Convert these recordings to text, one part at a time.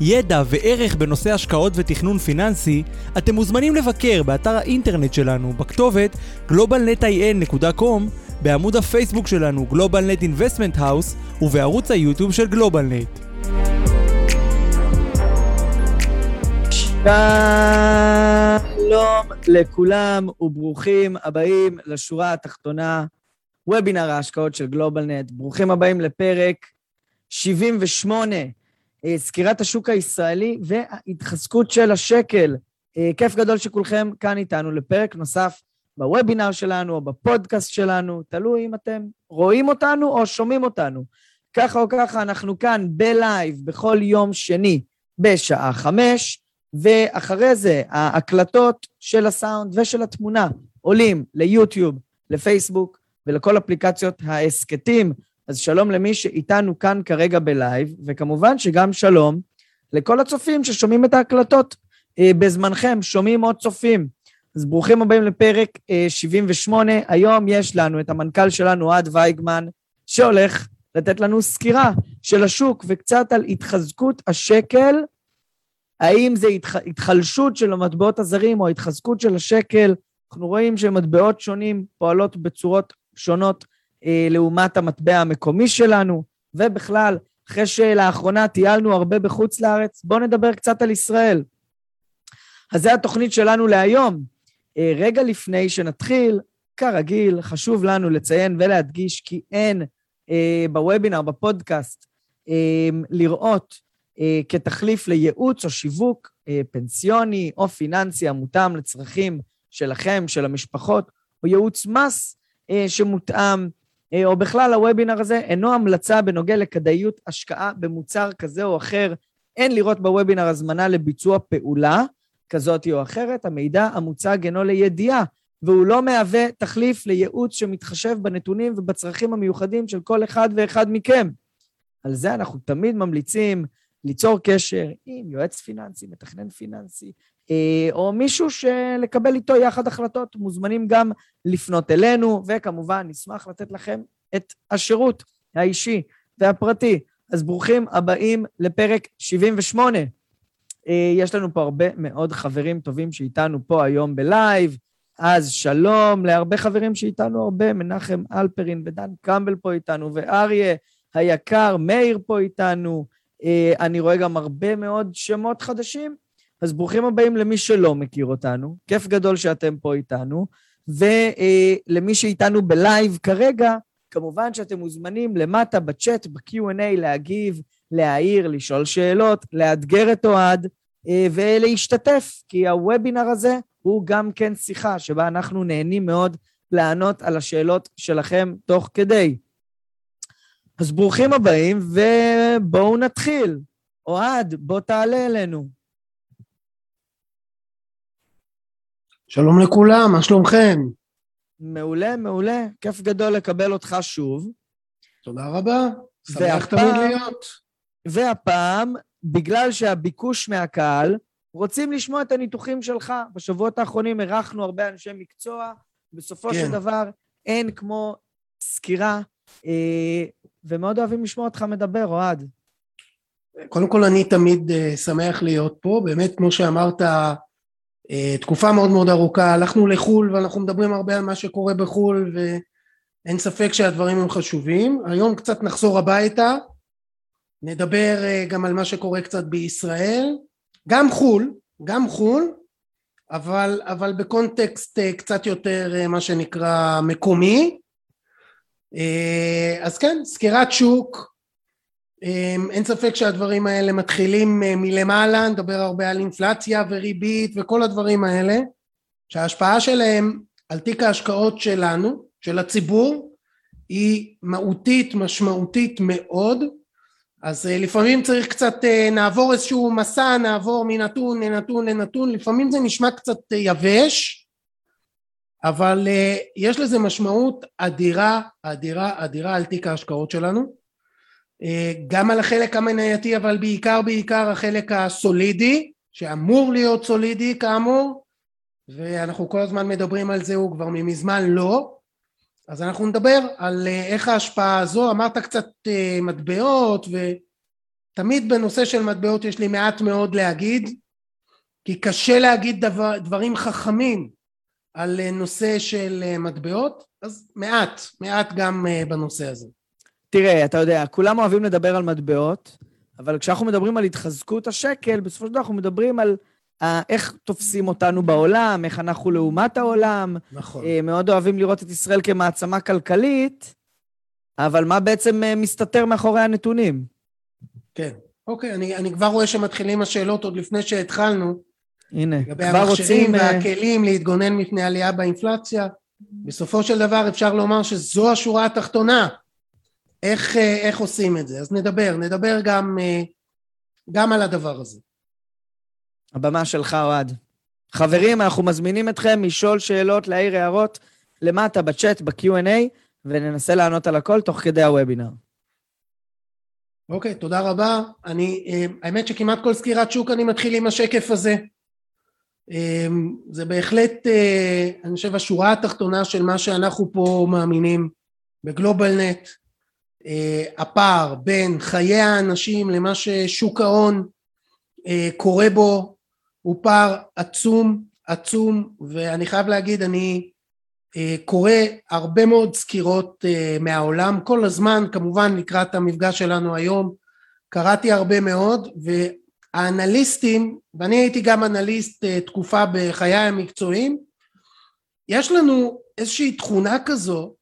ידע וערך בנושא השקעות ותכנון פיננסי, אתם מוזמנים לבקר באתר האינטרנט שלנו בכתובת globalnetin.com, בעמוד הפייסבוק שלנו GlobalNet Investment House ובערוץ היוטיוב של GlobalNet. שלום לכולם וברוכים הבאים לשורה התחתונה, וובינר ההשקעות של גלובלנט. ברוכים הבאים לפרק 78, אה, סקירת השוק הישראלי וההתחזקות של השקל. אה, כיף גדול שכולכם כאן איתנו לפרק נוסף בוובינר שלנו או בפודקאסט שלנו, תלוי אם אתם רואים אותנו או שומעים אותנו. ככה או ככה, אנחנו כאן בלייב בכל יום שני בשעה חמש. ואחרי זה ההקלטות של הסאונד ושל התמונה עולים ליוטיוב, לפייסבוק ולכל אפליקציות ההסכתים. אז שלום למי שאיתנו כאן כרגע בלייב, וכמובן שגם שלום לכל הצופים ששומעים את ההקלטות אה, בזמנכם, שומעים עוד צופים. אז ברוכים הבאים לפרק אה, 78. היום יש לנו את המנכ"ל שלנו, אוהד וייגמן, שהולך לתת לנו סקירה של השוק וקצת על התחזקות השקל האם זה התח... התחלשות של המטבעות הזרים או התחזקות של השקל? אנחנו רואים שמטבעות שונים פועלות בצורות שונות לעומת המטבע המקומי שלנו, ובכלל, אחרי שלאחרונה טיילנו הרבה בחוץ לארץ, בואו נדבר קצת על ישראל. אז זו התוכנית שלנו להיום. אה, רגע לפני שנתחיל, כרגיל, חשוב לנו לציין ולהדגיש כי אין אה, בוובינר, בפודקאסט, אה, לראות אה, כתחליף לייעוץ או שיווק אה, פנסיוני או פיננסי המותאם לצרכים שלכם, של המשפחות, או ייעוץ מס אה, שמותאם, אה, או בכלל הוובינר הזה אינו המלצה בנוגע לכדאיות השקעה במוצר כזה או אחר. אין לראות בוובינר הזמנה לביצוע פעולה כזאת או אחרת, המידע המוצג אינו לידיעה, והוא לא מהווה תחליף לייעוץ שמתחשב בנתונים ובצרכים המיוחדים של כל אחד ואחד מכם. על זה אנחנו תמיד ממליצים ליצור קשר עם יועץ פיננסי, מתכנן פיננסי, אה, או מישהו שלקבל איתו יחד החלטות, מוזמנים גם לפנות אלינו, וכמובן נשמח לתת לכם את השירות האישי והפרטי. אז ברוכים הבאים לפרק 78. אה, יש לנו פה הרבה מאוד חברים טובים שאיתנו פה היום בלייב, אז שלום להרבה חברים שאיתנו הרבה, מנחם אלפרין ודן קמבל פה איתנו, ואריה היקר, מאיר פה איתנו, אה, אני רואה גם הרבה מאוד שמות חדשים, אז ברוכים הבאים למי שלא מכיר אותנו, כיף גדול שאתם פה איתנו, ולמי שאיתנו בלייב כרגע, כמובן שאתם מוזמנים למטה בצ'אט, ב-Q&A, להגיב, להעיר, לשאול שאלות, לאתגר את אוהד אה, ולהשתתף, כי הוובינר הזה הוא גם כן שיחה שבה אנחנו נהנים מאוד לענות על השאלות שלכם תוך כדי. אז ברוכים הבאים, ובואו נתחיל. אוהד, בוא תעלה אלינו. שלום לכולם, מה שלומכם? מעולה, מעולה. כיף גדול לקבל אותך שוב. תודה רבה. שמח תמיד להיות. והפעם, בגלל שהביקוש מהקהל, רוצים לשמוע את הניתוחים שלך. בשבועות האחרונים אירחנו הרבה אנשי מקצוע, בסופו כן. של דבר אין כמו סקירה אה, ומאוד אוהבים לשמוע אותך מדבר, אוהד. קודם כל, אני תמיד uh, שמח להיות פה. באמת, כמו שאמרת, תקופה מאוד מאוד ארוכה. הלכנו לחו"ל ואנחנו מדברים הרבה על מה שקורה בחו"ל, ואין ספק שהדברים הם חשובים. היום קצת נחזור הביתה, נדבר uh, גם על מה שקורה קצת בישראל. גם חו"ל, גם חו"ל, אבל, אבל בקונטקסט uh, קצת יותר, מה שנקרא, מקומי. אה, אז כן, סקירת שוק, אה, אין ספק שהדברים האלה מתחילים אה, מלמעלה, נדבר הרבה על אינפלציה וריבית וכל הדברים האלה, שההשפעה שלהם על תיק ההשקעות שלנו, של הציבור, היא מהותית, משמעותית מאוד. אז אה, לפעמים צריך קצת, אה, נעבור איזשהו מסע, נעבור מנתון לנתון לנתון, לפעמים זה נשמע קצת יבש, אבל יש לזה משמעות אדירה, אדירה, אדירה על תיק ההשקעות שלנו. גם על החלק המנייתי, אבל בעיקר בעיקר החלק הסולידי, שאמור להיות סולידי כאמור, ואנחנו כל הזמן מדברים על זה, הוא כבר מזמן לא. אז אנחנו נדבר על אה, איך ההשפעה הזו, אמרת קצת אה, מטבעות ותמיד בנושא של מטבעות יש לי מעט מאוד להגיד כי קשה להגיד דבר, דברים חכמים על אה, נושא של מטבעות אז מעט, מעט גם בנושא הזה. תראה, אתה יודע, כולם אוהבים לדבר על מטבעות אבל כשאנחנו מדברים על התחזקות השקל, בסופו של דבר אנחנו מדברים על איך תופסים אותנו בעולם, איך אנחנו לעומת העולם. נכון. אה, מאוד אוהבים לראות את ישראל כמעצמה כלכלית, אבל מה בעצם אה, מסתתר מאחורי הנתונים? כן. אוקיי, אני, אני כבר רואה שמתחילים השאלות עוד לפני שהתחלנו. הנה, כבר רוצים... לגבי המכשירים אה, והכלים להתגונן מפני עלייה באינפלציה. בסופו של דבר אפשר לומר שזו השורה התחתונה. איך, איך עושים את זה? אז נדבר, נדבר גם, גם על הדבר הזה. הבמה שלך, אוהד. חברים, אנחנו מזמינים אתכם לשאול שאלות, להעיר הערות למטה בצ'אט, ב-Q&A, וננסה לענות על הכל תוך כדי הוובינר. אוקיי, okay, תודה רבה. אני, אה, האמת שכמעט כל סקירת שוק אני מתחיל עם השקף הזה. אה, זה בהחלט, אה, אני חושב, השורה התחתונה של מה שאנחנו פה מאמינים בגלובל נט. הפער בין חיי האנשים למה ששוק ההון קורה בו הוא פער עצום עצום ואני חייב להגיד אני אה, קורא הרבה מאוד סקירות אה, מהעולם כל הזמן כמובן לקראת המפגש שלנו היום קראתי הרבה מאוד והאנליסטים ואני הייתי גם אנליסט אה, תקופה בחיי המקצועיים יש לנו איזושהי תכונה כזו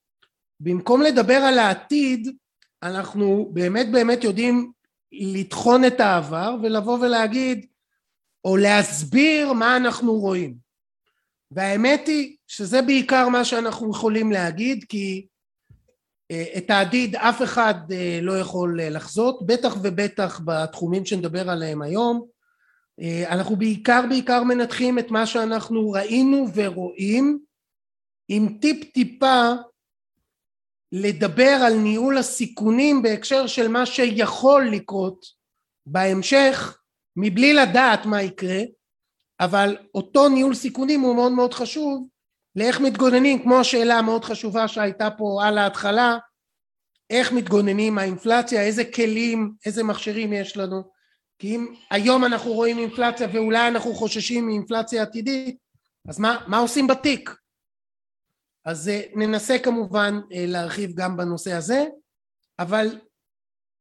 במקום לדבר על העתיד אנחנו באמת באמת יודעים לטחון את העבר ולבוא ולהגיד או להסביר מה אנחנו רואים. והאמת היא שזה בעיקר מה שאנחנו יכולים להגיד כי אה, את העתיד אף אחד אה, לא יכול אה, לחזות, בטח ובטח בתחומים שנדבר עליהם היום. אנחנו בעיקר בעיקר מנתחים את מה שאנחנו ראינו ורואים עם טיפ טיפה לדבר על ניהול הסיכונים בהקשר של מה שיכול לקרות בהמשך מבלי לדעת מה יקרה, אבל אותו ניהול סיכונים הוא מאוד מאוד חשוב לאיך מתגוננים, כמו השאלה המאוד חשובה שהייתה פה על ההתחלה, איך מתגוננים מהאינפלציה, איזה כלים, איזה מכשירים יש לנו, כי אם היום אנחנו רואים אינפלציה ואולי אנחנו חוששים מאינפלציה עתידית, אז מה, מה עושים בתיק? אז אה, ננסה כמובן אה, להרחיב גם בנושא הזה, אבל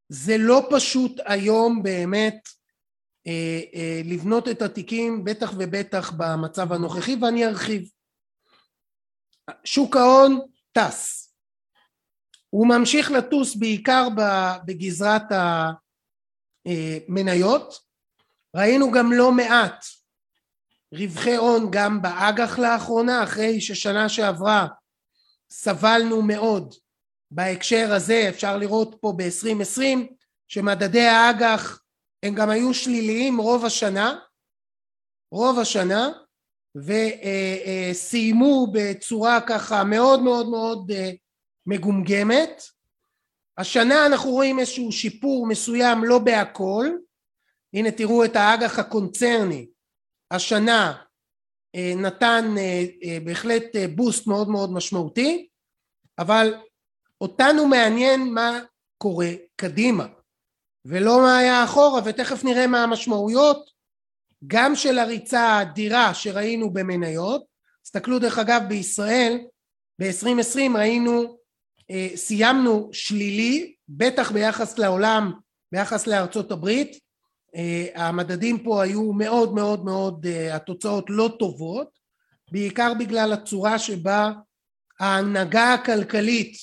זה לא פשוט היום באמת אה, לבנות את התיקים בטח ובטח במצב הנוכחי ואני ארחיב. שוק ההון טס. הוא ממשיך לטוס בעיקר בגזרת המניות. ראינו גם לא מעט רווחי הון גם באג"ח לאחרונה אחרי ששנה שעברה סבלנו מאוד. בהקשר הזה אפשר לראות פה ב-2020 שמדדי האג"ח הם גם היו שליליים רוב השנה, רוב השנה, וסיימו בצורה ככה מאוד מאוד מאוד אה, מגומגמת. השנה אנחנו רואים איזשהו שיפור מסוים לא בהכל, הנה תראו את האג"ח הקונצרני, השנה אה, נתן אה, בהחלט בוסט מאוד מאוד משמעותי, אבל אותנו מעניין מה קורה קדימה. ולא מה היה אחורה ותכף נראה מה המשמעויות גם של הריצה האדירה שראינו במניות תסתכלו דרך אגב בישראל ב-2020 ראינו אה, סיימנו שלילי בטח ביחס לעולם ביחס לארצות הברית אה, המדדים פה היו מאוד מאוד מאוד אה, התוצאות לא טובות בעיקר בגלל הצורה שבה ההנהגה הכלכלית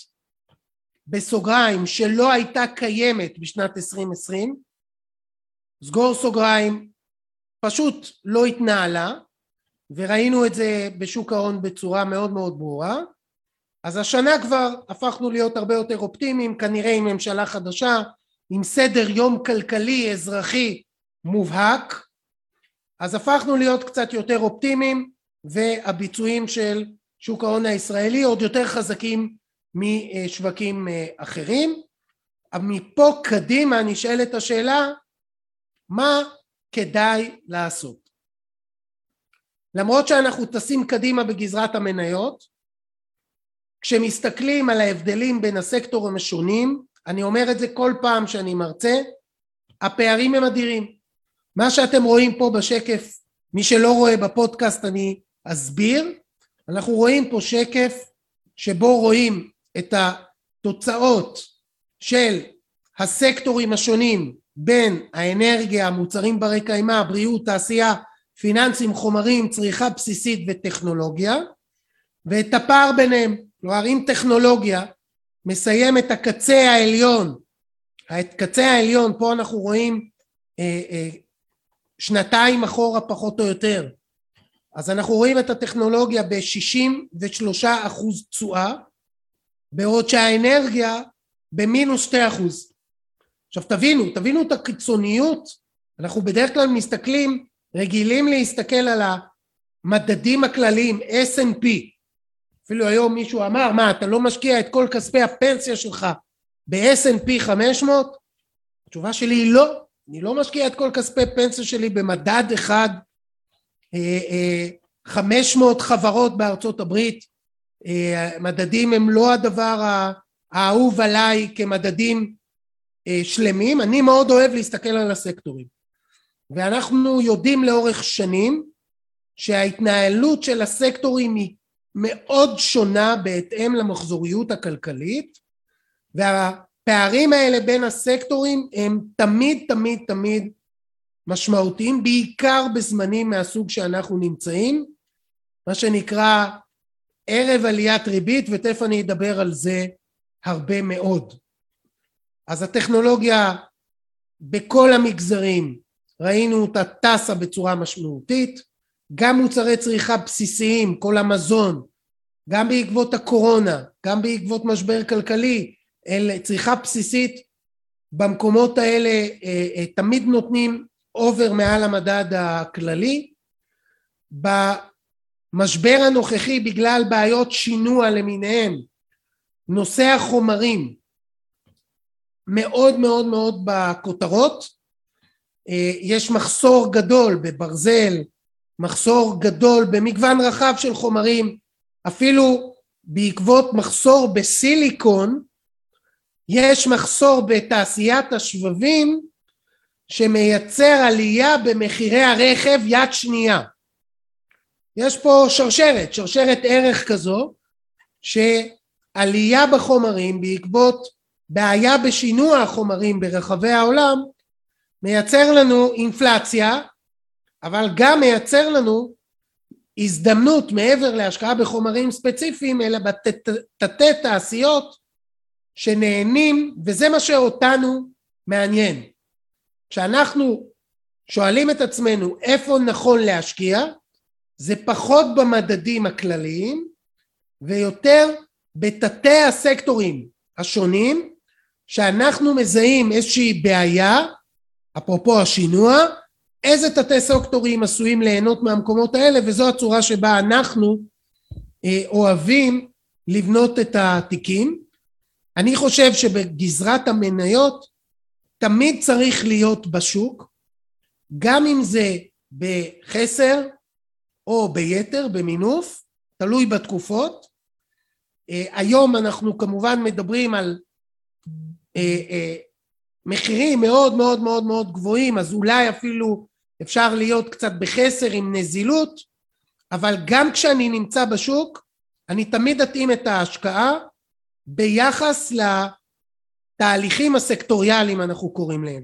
בסוגריים שלא הייתה קיימת בשנת 2020 סגור סוגריים פשוט לא התנהלה וראינו את זה בשוק ההון בצורה מאוד מאוד ברורה. אז השנה כבר הפכנו להיות הרבה יותר אופטימיים כנראה עם ממשלה חדשה עם סדר יום כלכלי אזרחי מובהק, אז הפכנו להיות קצת יותר אופטימיים והביצועים של שוק ההון הישראלי עוד יותר חזקים משווקים אה, אחרים. מפה קדימה נשאלת השאלה מה כדאי לעשות. למרות שאנחנו טסים קדימה בגזרת המניות, כשמסתכלים על ההבדלים בין הסקטורים השונים, אני אומר את זה כל פעם שאני מרצה, הפערים הם אדירים. מה שאתם רואים פה בשקף, מי שלא רואה בפודקאסט אני אסביר, אנחנו רואים פה שקף שבו רואים את התוצאות של הסקטורים השונים בין האנרגיה, המוצרים ברי קיימא, בריאות, תעשייה, פיננסים, חומרים, צריכה בסיסית וטכנולוגיה ואת הפער ביניהם. כלומר אם טכנולוגיה מסיים את הקצה העליון, את קצה העליון, פה אנחנו רואים אה, אה, שנתיים אחורה פחות או יותר, אז אנחנו רואים את הטכנולוגיה ב-63 אחוז תשואה, בעוד שהאנרגיה במינוס 2 אחוז. עכשיו תבינו, תבינו את הקיצוניות, אנחנו בדרך כלל מסתכלים, רגילים להסתכל על המדדים הכלליים, S&P, אפילו היום מישהו אמר, מה אתה לא משקיע את כל כספי הפנסיה שלך ב-S&P 500? התשובה שלי היא לא, אני לא משקיע את כל כספי פנסיה שלי במדד אחד, 500 אה, אה, חברות בארצות הברית, אה, מדדים הם לא הדבר האהוב עליי כמדדים שלמים, אני מאוד אוהב להסתכל על הסקטורים. ואנחנו יודעים לאורך שנים שההתנהלות של הסקטורים היא מאוד שונה בהתאם למחזוריות הכלכלית והפערים האלה בין הסקטורים הם תמיד תמיד תמיד משמעותיים בעיקר בזמנים מהסוג שאנחנו נמצאים. מה שנקרא ערב עליית ריבית ותכף אני אדבר על זה הרבה מאוד. אז הטכנולוגיה בכל המגזרים ראינו אותה טסה בצורה משמעותית גם מוצרי צריכה בסיסיים כל המזון גם בעקבות הקורונה גם בעקבות משבר כלכלי אל צריכה בסיסית במקומות האלה אה, אה, תמיד נותנים אובר מעל המדד הכללי. במשבר הנוכחי בגלל בעיות שינוע למיניהם נושא החומרים מאוד מאוד מאוד בכותרות. אה, יש מחסור גדול בברזל מחסור גדול במגוון רחב של חומרים אפילו בעקבות מחסור בסיליקון יש מחסור בתעשיית השבבים שמייצר עלייה במחירי הרכב יד שנייה. יש פה שרשרת, שרשרת ערך כזו, שעלייה בחומרים בעקבות בעיה בשינוע החומרים ברחבי העולם מייצר לנו אינפלציה, אבל גם מייצר לנו הזדמנות מעבר להשקעה בחומרים ספציפיים, אלא בתתי תעשיות שנהנים, וזה מה שאותנו מעניין. כשאנחנו שואלים את עצמנו איפה נכון להשקיע, זה פחות במדדים הכלליים ויותר בתתי הסקטורים השונים שאנחנו מזהים איזושהי בעיה, אפרופו השינוע, איזה תתי סקטורים עשויים ליהנות מהמקומות האלה וזו הצורה שבה אנחנו אה, אוהבים לבנות את התיקים. אני חושב שבגזרת המניות תמיד צריך להיות בשוק, גם אם זה בחסר או ביתר, במינוף, תלוי בתקופות. אה, היום אנחנו כמובן מדברים על אה, מחירים מאוד מאוד מאוד מאוד גבוהים, אז אולי אפילו אפשר להיות קצת בחסר עם נזילות, אבל גם כשאני נמצא בשוק, אני תמיד אתאים את ההשקעה ביחס תהליכים הסקטוריאליים אנחנו קוראים להם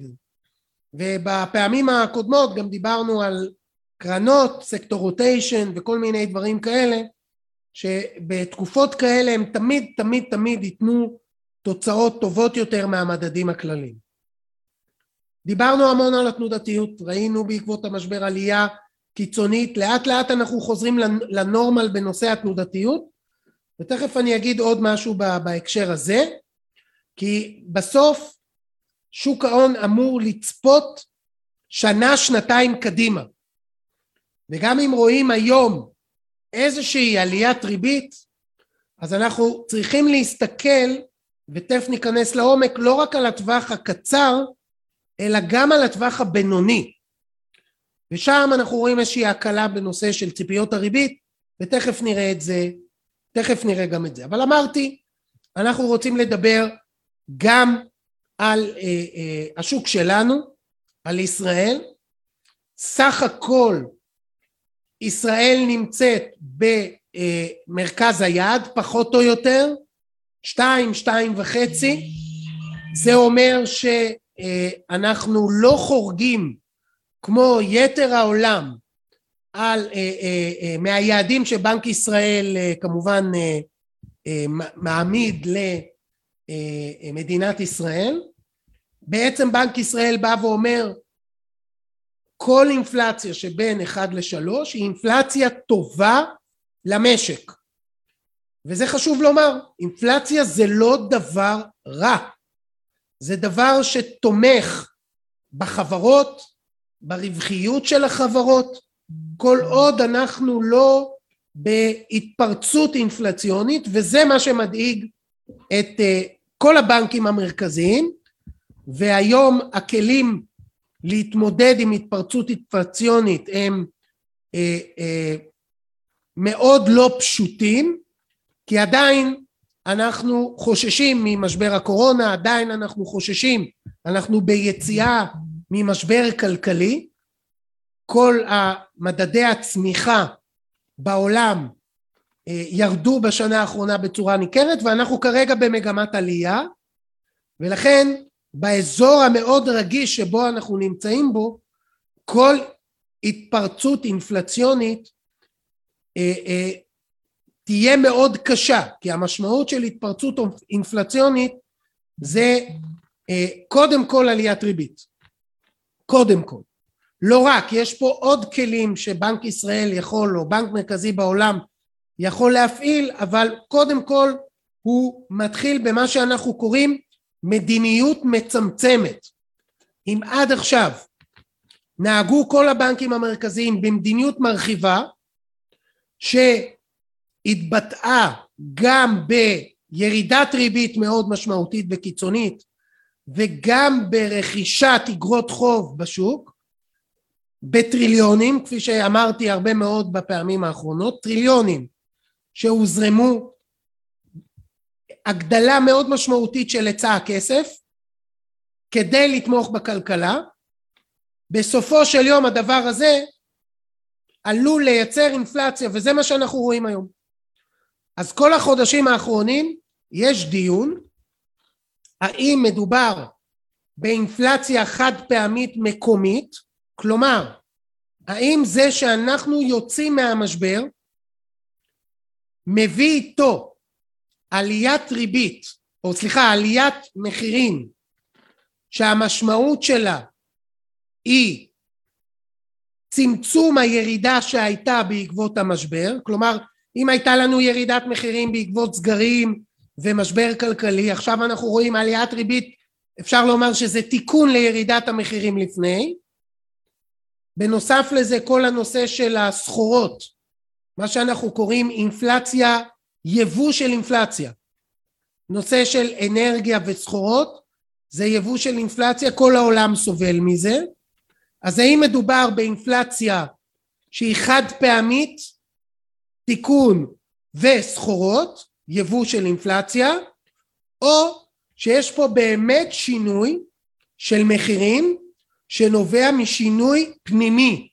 ובפעמים הקודמות גם דיברנו על קרנות, סקטור רוטיישן וכל מיני דברים כאלה שבתקופות כאלה הם תמיד תמיד תמיד ייתנו תוצאות טובות יותר מהמדדים הכלליים. דיברנו המון על התנודתיות, ראינו בעקבות המשבר עלייה קיצונית, לאט לאט אנחנו חוזרים לנורמל בנושא התנודתיות ותכף אני אגיד עוד משהו בהקשר הזה כי בסוף שוק ההון אמור לצפות שנה שנתיים קדימה. וגם אם רואים היום איזושהי עליית ריבית אז אנחנו צריכים להסתכל ותכף ניכנס לעומק לא רק על הטווח הקצר אלא גם על הטווח הבינוני ושם אנחנו רואים איזושהי הקלה בנושא של ציפיות הריבית ותכף נראה את זה, תכף נראה גם את זה. אבל אמרתי, אנחנו רוצים לדבר גם על אה, אה, השוק שלנו, על ישראל. סך הכל ישראל נמצאת במרכז היעד, פחות או יותר, שתיים, שתיים וחצי. זה אומר שאנחנו לא חורגים כמו יתר העולם על, אה, אה, אה, מהיעדים שבנק ישראל אה, כמובן אה, אה, מעמיד למדינת ישראל. בעצם בנק ישראל בא ואומר כל אינפלציה שבין 1 ל-3 היא אינפלציה טובה למשק. וזה חשוב לומר אינפלציה זה לא דבר רע זה דבר שתומך בחברות ברווחיות של החברות. כל עוד אנחנו לא בהתפרצות אינפלציונית וזה מה שמדאיג את uh, כל הבנקים המרכזיים והיום הכלים להתמודד עם התפרצות אינפלציונית הם uh, uh, מאוד לא פשוטים כי עדיין אנחנו חוששים ממשבר הקורונה עדיין אנחנו חוששים. אנחנו ביציאה ממשבר כלכלי. כל מדדי הצמיחה בעולם אה, ירדו בשנה האחרונה בצורה ניכרת ואנחנו כרגע במגמת עלייה. ולכן באזור המאוד רגיש שבו אנחנו נמצאים בו כל התפרצות אינפלציונית אה, אה, תהיה מאוד קשה כי המשמעות של התפרצות אינפלציונית זה קודם כל עליית ריבית קודם כל לא רק, יש פה עוד כלים שבנק ישראל יכול, או בנק מרכזי בעולם יכול להפעיל, אבל קודם כל הוא מתחיל במה שאנחנו קוראים מדיניות מצמצמת. אם עד עכשיו נהגו כל הבנקים המרכזיים במדיניות מרחיבה שהתבטאה גם בירידת ריבית מאוד משמעותית וקיצונית וגם ברכישת אגרות חוב בשוק בטריליונים, כפי שאמרתי הרבה מאוד בפעמים האחרונות, טריליונים שהוזרמו, הגדלה מאוד משמעותית של היצע הכסף כדי לתמוך בכלכלה. בסופו של יום הדבר הזה עלול לייצר אינפלציה וזה מה שאנחנו רואים היום. אז כל החודשים האחרונים יש דיון האם מדובר באינפלציה חד פעמית מקומית כלומר, האם זה שאנחנו יוצאים מהמשבר מביא איתו עליית ריבית, או סליחה, עליית מחירים שהמשמעות שלה היא צמצום הירידה שהייתה בעקבות המשבר, כלומר אם הייתה לנו ירידת מחירים בעקבות סגרים ומשבר כלכלי, עכשיו אנחנו רואים עליית ריבית, אפשר לומר שזה תיקון לירידת המחירים לפני, בנוסף לזה כל הנושא של הסחורות, מה שאנחנו קוראים אינפלציה, יבוא של אינפלציה. נושא של אנרגיה וסחורות זה יבוא של אינפלציה, כל העולם סובל מזה. אז האם מדובר באינפלציה שהיא חד פעמית, תיקון וסחורות, יבוא של אינפלציה, או שיש פה באמת שינוי של מחירים שנובע משינוי פנימי,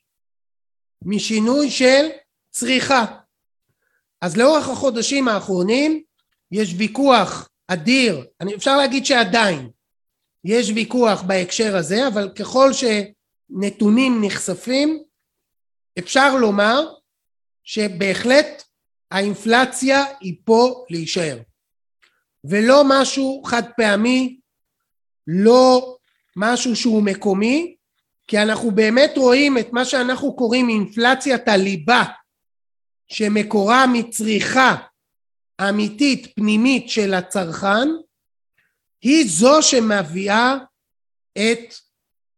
משינוי של צריכה. אז לאורך החודשים האחרונים יש ויכוח אדיר, אני אפשר להגיד שעדיין יש ויכוח בהקשר הזה, אבל ככל שנתונים נחשפים אפשר לומר שבהחלט האינפלציה היא פה להישאר. ולא משהו חד פעמי, לא משהו שהוא מקומי כי אנחנו באמת רואים את מה שאנחנו קוראים אינפלציית הליבה שמקורה מצריכה אמיתית פנימית של הצרכן היא זו שמביאה את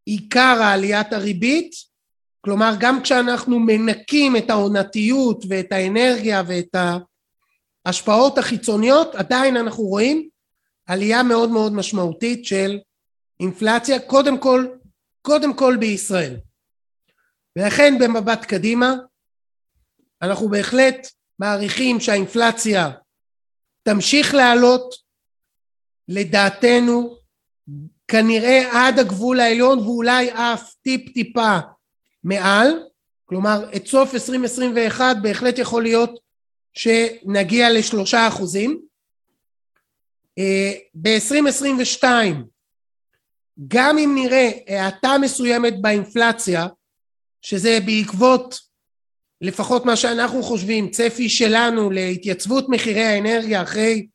עיקר העליית הריבית, כלומר גם כשאנחנו מנקים את העונתיות ואת האנרגיה ואת ההשפעות החיצוניות, עדיין אנחנו רואים עלייה מאוד מאוד משמעותית של אינפלציה, קודם כל, קודם כל בישראל. ולכן במבט קדימה, אנחנו בהחלט מעריכים שהאינפלציה תמשיך לעלות, לדעתנו כנראה עד הגבול העליון ואולי אף טיפ טיפה מעל, כלומר את סוף 2021 בהחלט יכול להיות שנגיע לשלושה אחוזים. אה, ב-2022 גם אם נראה האטה מסוימת באינפלציה, שזה בעקבות לפחות מה שאנחנו חושבים, צפי שלנו להתייצבות מחירי האנרגיה אחרי,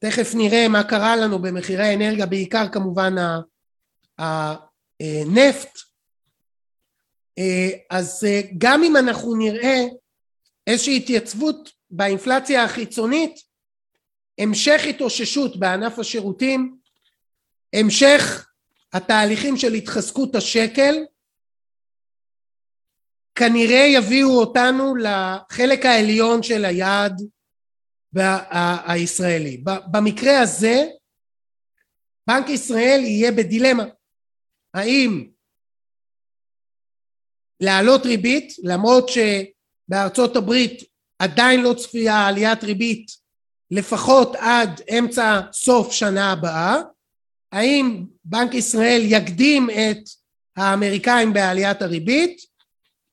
תכף נראה מה קרה לנו במחירי האנרגיה, בעיקר כמובן הנפט, אה, אז אה, גם אם אנחנו נראה איזושהי התייצבות באינפלציה החיצונית, המשך התאוששות בענף השירותים, המשך התהליכים של התחזקות השקל, כנראה יביאו אותנו לחלק העליון של היעד הישראלי. במקרה הזה בנק ישראל יהיה בדילמה האם להעלות ריבית למרות שבארצות הברית עדיין לא צפויה עליית ריבית לפחות עד אמצע סוף שנה הבאה. האם בנק ישראל יקדים את האמריקאים בעליית הריבית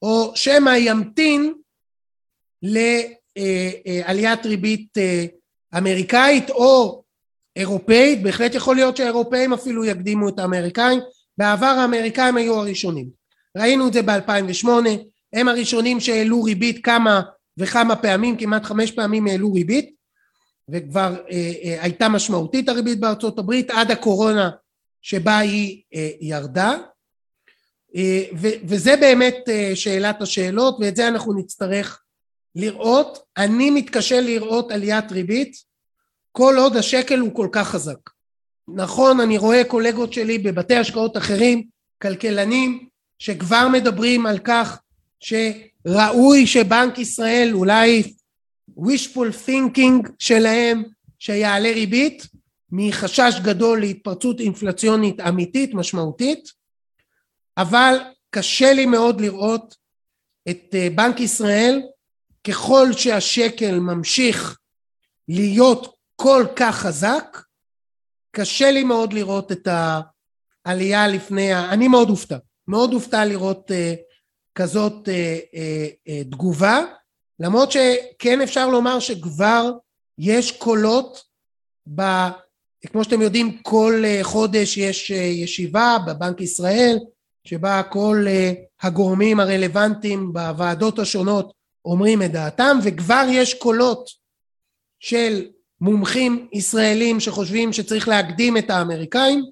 או שמא ימתין לעליית ריבית אה, אמריקאית או אירופאית, בהחלט יכול להיות שהאירופאים אפילו יקדימו את האמריקאים, בעבר האמריקאים היו הראשונים. ראינו את זה ב-2008, הם הראשונים שהעלו ריבית כמה וכמה פעמים, כמעט חמש פעמים העלו ריבית, וכבר אה, אה, הייתה משמעותית הריבית בארצות הברית עד הקורונה שבה היא אה, ירדה. אה, וזה באמת אה, שאלת השאלות ואת זה אנחנו נצטרך לראות. אני מתקשה לראות עליית ריבית כל עוד השקל הוא כל כך חזק. נכון, אני רואה קולגות שלי בבתי השקעות אחרים, כלכלנים, שכבר מדברים על כך שראוי שבנק ישראל, אולי wishful thinking שלהם, שיעלה ריבית, מחשש גדול להתפרצות אינפלציונית אמיתית, משמעותית, אבל קשה לי מאוד לראות את אה, בנק ישראל ככל שהשקל ממשיך להיות כל כך חזק קשה לי מאוד לראות את העלייה לפני ה... אני מאוד אופתע מאוד אופתע לראות uh, כזאת uh, uh, תגובה למרות שכן אפשר לומר שכבר יש קולות ב... כמו שאתם יודעים כל חודש יש ישיבה בבנק ישראל שבה כל הגורמים הרלוונטיים בוועדות השונות אומרים את דעתם וכבר יש קולות של מומחים ישראלים שחושבים שצריך להקדים את האמריקאים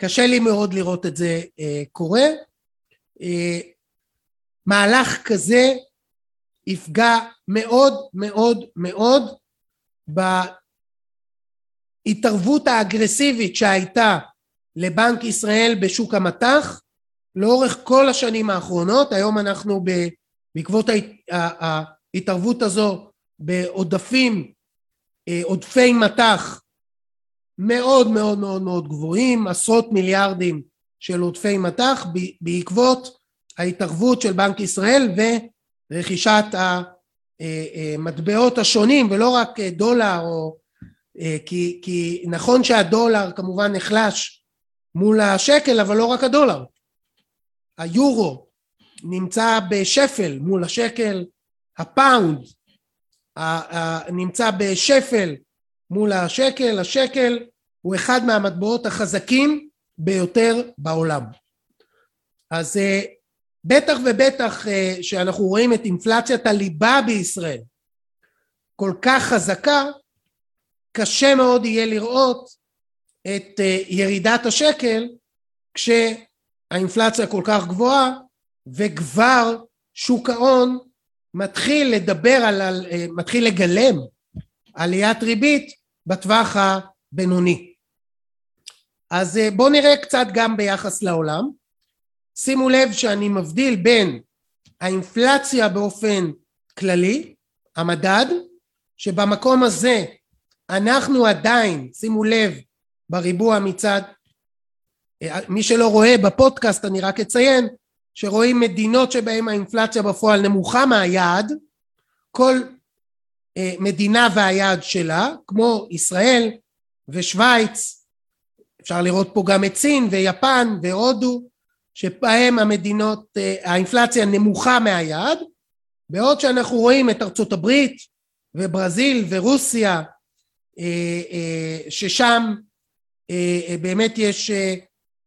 קשה לי מאוד לראות את זה uh, קורה. uh, מהלך כזה יפגע מאוד מאוד מאוד בהתערבות האגרסיבית שהייתה לבנק ישראל בשוק המטח לאורך כל השנים האחרונות. היום אנחנו בעקבות ההתערבות הזו בעודפים אה, עודפי מטח מאוד מאוד מאוד מאוד גבוהים עשרות מיליארדים של עודפי מטח בעקבות ההתערבות של בנק ישראל ורכישת המטבעות השונים ולא רק דולר או כי, כי נכון שהדולר כמובן נחלש מול השקל אבל לא רק הדולר. היורו נמצא בשפל מול השקל הפאונד נמצא בשפל מול השקל השקל הוא אחד מהמטבעות החזקים ביותר בעולם. אז אה, בטח ובטח אה, שאנחנו רואים את אינפלציית הליבה בישראל כל כך חזקה קשה מאוד יהיה לראות את אה, ירידת השקל כשהאינפלציה כל כך גבוהה וכבר שוק ההון מתחיל לדבר על, אה, מתחיל לגלם עליית ריבית בטווח הבינוני. אז אה, בואו נראה קצת גם ביחס לעולם. שימו לב שאני מבדיל בין האינפלציה באופן כללי, המדד, שבמקום הזה אנחנו עדיין, שימו לב, בריבוע מצד, אה, מי שלא רואה בפודקאסט אני רק אציין שרואים מדינות שבהן האינפלציה בפועל נמוכה מהיעד, כל מדינה והיעד שלה, כמו ישראל ושוויץ, אפשר לראות פה גם את סין ויפן והודו, שבהם המדינות, אה, האינפלציה נמוכה מהיעד, בעוד שאנחנו רואים את ארצות הברית וברזיל ורוסיה, אה, ששם באמת יש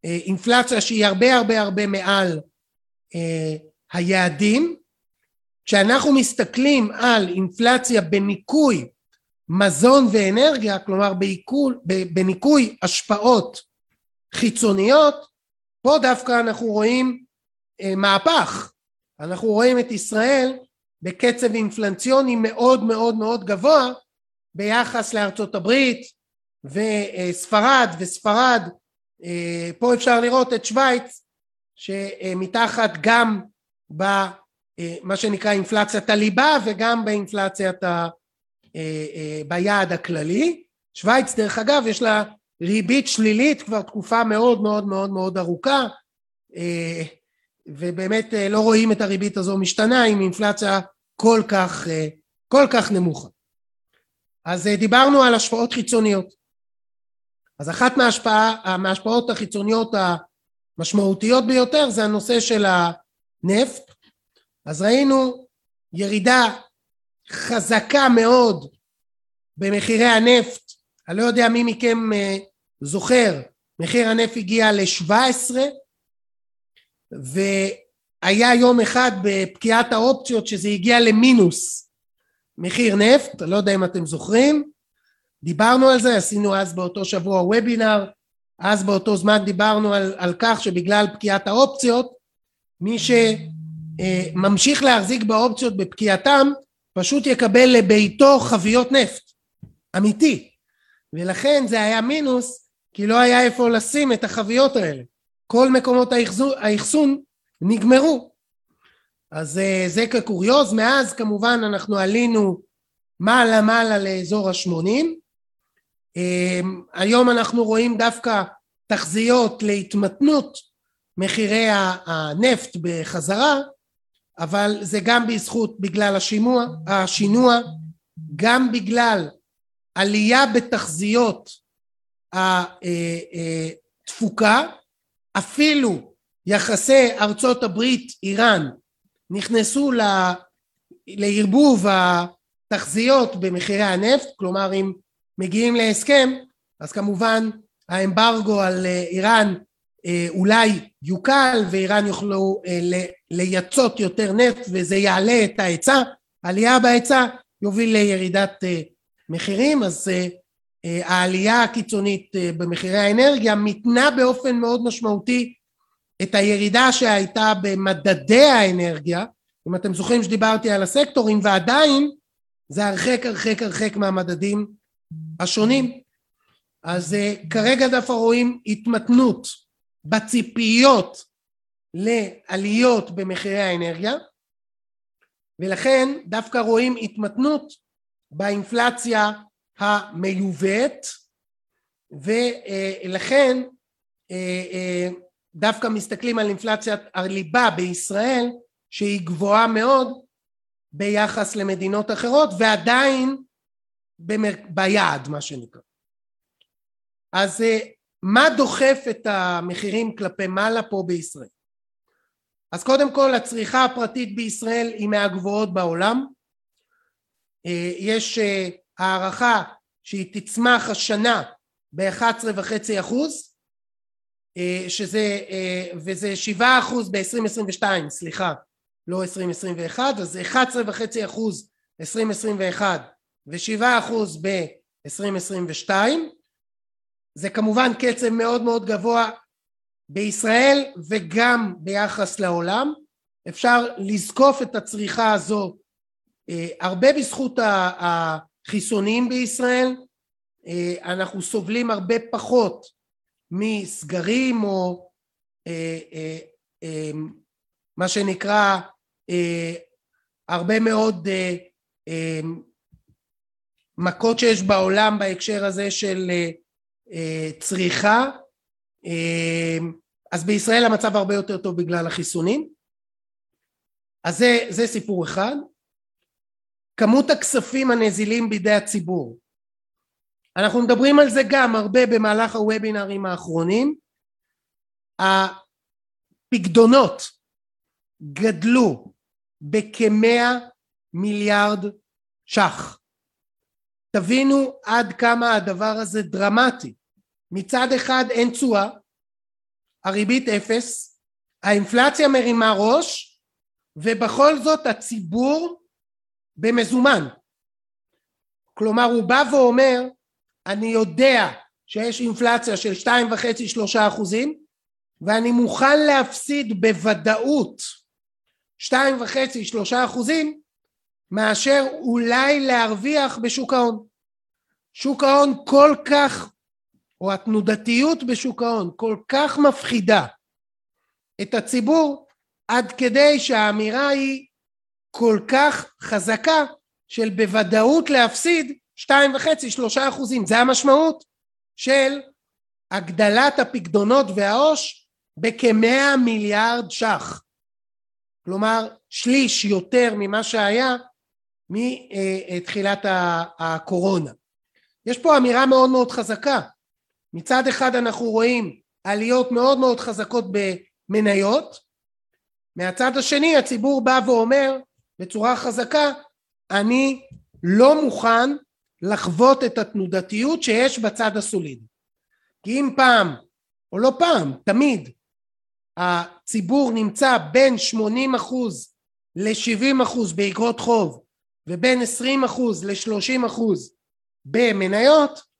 אינפלציה שהיא הרבה הרבה הרבה מעל היעדים, כשאנחנו מסתכלים על אינפלציה בניכוי מזון ואנרגיה, כלומר בעיכול, בניכוי השפעות חיצוניות, פה דווקא אנחנו רואים אה, מהפך. אנחנו רואים את ישראל בקצב אינפלציוני מאוד מאוד מאוד גבוה ביחס לארצות הברית וספרד וספרד אה, פה אפשר לראות את שווייץ שמתחת גם ב... אה, מה שנקרא אינפלציית הליבה וגם באינפלציית ה... אה, אה, ביעד הכללי. שווייץ דרך אגב יש לה ריבית שלילית כבר תקופה מאוד מאוד מאוד מאוד ארוכה ובאמת לא רואים את הריבית הזו משתנה עם אינפלציה כל כך, כל כך נמוכה. אז דיברנו על השפעות חיצוניות. אז אחת מההשפעה, מההשפעות החיצוניות המשמעותיות ביותר זה הנושא של הנפט אז ראינו ירידה חזקה מאוד במחירי הנפט, אני לא יודע מי מכם אה, זוכר, מחיר הנפט הגיע ל-17 והיה יום אחד בפקיעת האופציות שזה הגיע למינוס מחיר נפט, אני לא יודע אם אתם זוכרים, דיברנו על זה, עשינו אז באותו שבוע וובינר, אז באותו זמן דיברנו על, על כך שבגלל פקיעת האופציות מי ש... אה, ממשיך להחזיק באופציות בפקיעתם פשוט יקבל לביתו חביות נפט. אמיתי. ולכן זה היה מינוס כי לא היה איפה לשים את החביות האלה. כל מקומות האחסון נגמרו. אז אה, זה כקוריוז. מאז כמובן אנחנו עלינו מעלה מעלה לאזור השמונים. אה, היום אנחנו רואים דווקא תחזיות להתמתנות מחירי הנפט בחזרה אבל זה גם בזכות בגלל השימוע, השינוע, גם בגלל עלייה בתחזיות התפוקה, אפילו יחסי ארצות הברית איראן נכנסו לערבוב התחזיות במחירי הנפט, כלומר אם מגיעים להסכם אז כמובן האמברגו על איראן אה, אולי יוקל ואיראן יוכלו אה, לייצות יותר נפט וזה יעלה את ההיצע, עלייה בהיצע יוביל לירידת אה, מחירים אז העלייה הקיצונית במחירי האנרגיה מתנה באופן מאוד משמעותי את הירידה שהייתה במדדי האנרגיה. אם אתם זוכרים שדיברתי על הסקטורים ועדיין זה הרחק הרחק הרחק מהמדדים השונים. אז כרגע דווקא רואים התמתנות בציפיות לעליות במחירי האנרגיה ולכן דווקא רואים התמתנות באינפלציה המיובאת ולכן אה, אה, דווקא מסתכלים על אינפלציית הליבה בישראל שהיא גבוהה מאוד ביחס למדינות אחרות ועדיין במר... ביעד מה שנקרא. אז אה, מה דוחף את המחירים כלפי מעלה פה בישראל? אז קודם כל הצריכה הפרטית בישראל היא מהגבוהות בעולם. אה, יש אה, הערכה שהיא תצמח השנה ב-11.5 אחוז אה, שזה וזה 7 אחוז ב-2022 סליחה לא 2021 אז 11.5 אחוז 2021 ו-7 אחוז ב-2022 זה כמובן קצב מאוד מאוד גבוה בישראל וגם ביחס לעולם. אפשר לזקוף את הצריכה הזו אה, הרבה בזכות החיסונים בישראל. אה, אנחנו סובלים הרבה פחות מסגרים או אה, מה שנקרא הרבה מאוד מכות שיש בעולם בהקשר הזה של צריכה אז בישראל המצב הרבה יותר טוב בגלל החיסונים. אז זה, זה סיפור אחד. כמות הכספים הנזילים בידי הציבור. אנחנו מדברים על זה גם הרבה במהלך הוובינרים האחרונים. הפקדונות גדלו בכמאה מיליארד ש"ח. תבינו עד כמה הדבר הזה דרמטי. מצד אחד אין תשואה הריבית אפס האינפלציה מרימה ראש ובכל זאת הציבור במזומן כלומר הוא בא ואומר אני יודע שיש אינפלציה של שתיים וחצי שלושה אחוזים ואני מוכן להפסיד בוודאות שתיים וחצי שלושה אחוזים מאשר אולי להרוויח בשוק ההון. שוק ההון כל כך, או התנודתיות בשוק ההון כל כך מפחידה את הציבור עד כדי שהאמירה היא כל כך חזקה של בוודאות להפסיד שתיים וחצי שלושה אחוזים. זה המשמעות של הגדלת הפקדונות והעו"ש בכמאה מיליארד ש"ח. כלומר שליש יותר ממה שהיה מתחילת הקורונה. יש פה אמירה מאוד מאוד חזקה מצד אחד אנחנו רואים עליות מאוד מאוד חזקות במניות מהצד השני הציבור בא ואומר בצורה חזקה אני לא מוכן לחוות את התנודתיות שיש בצד הסולידי כי אם פעם או לא פעם תמיד הציבור נמצא בין 80 אחוז ל-70 אחוז באגרות חוב ובין 20 אחוז ל-30 אחוז במניות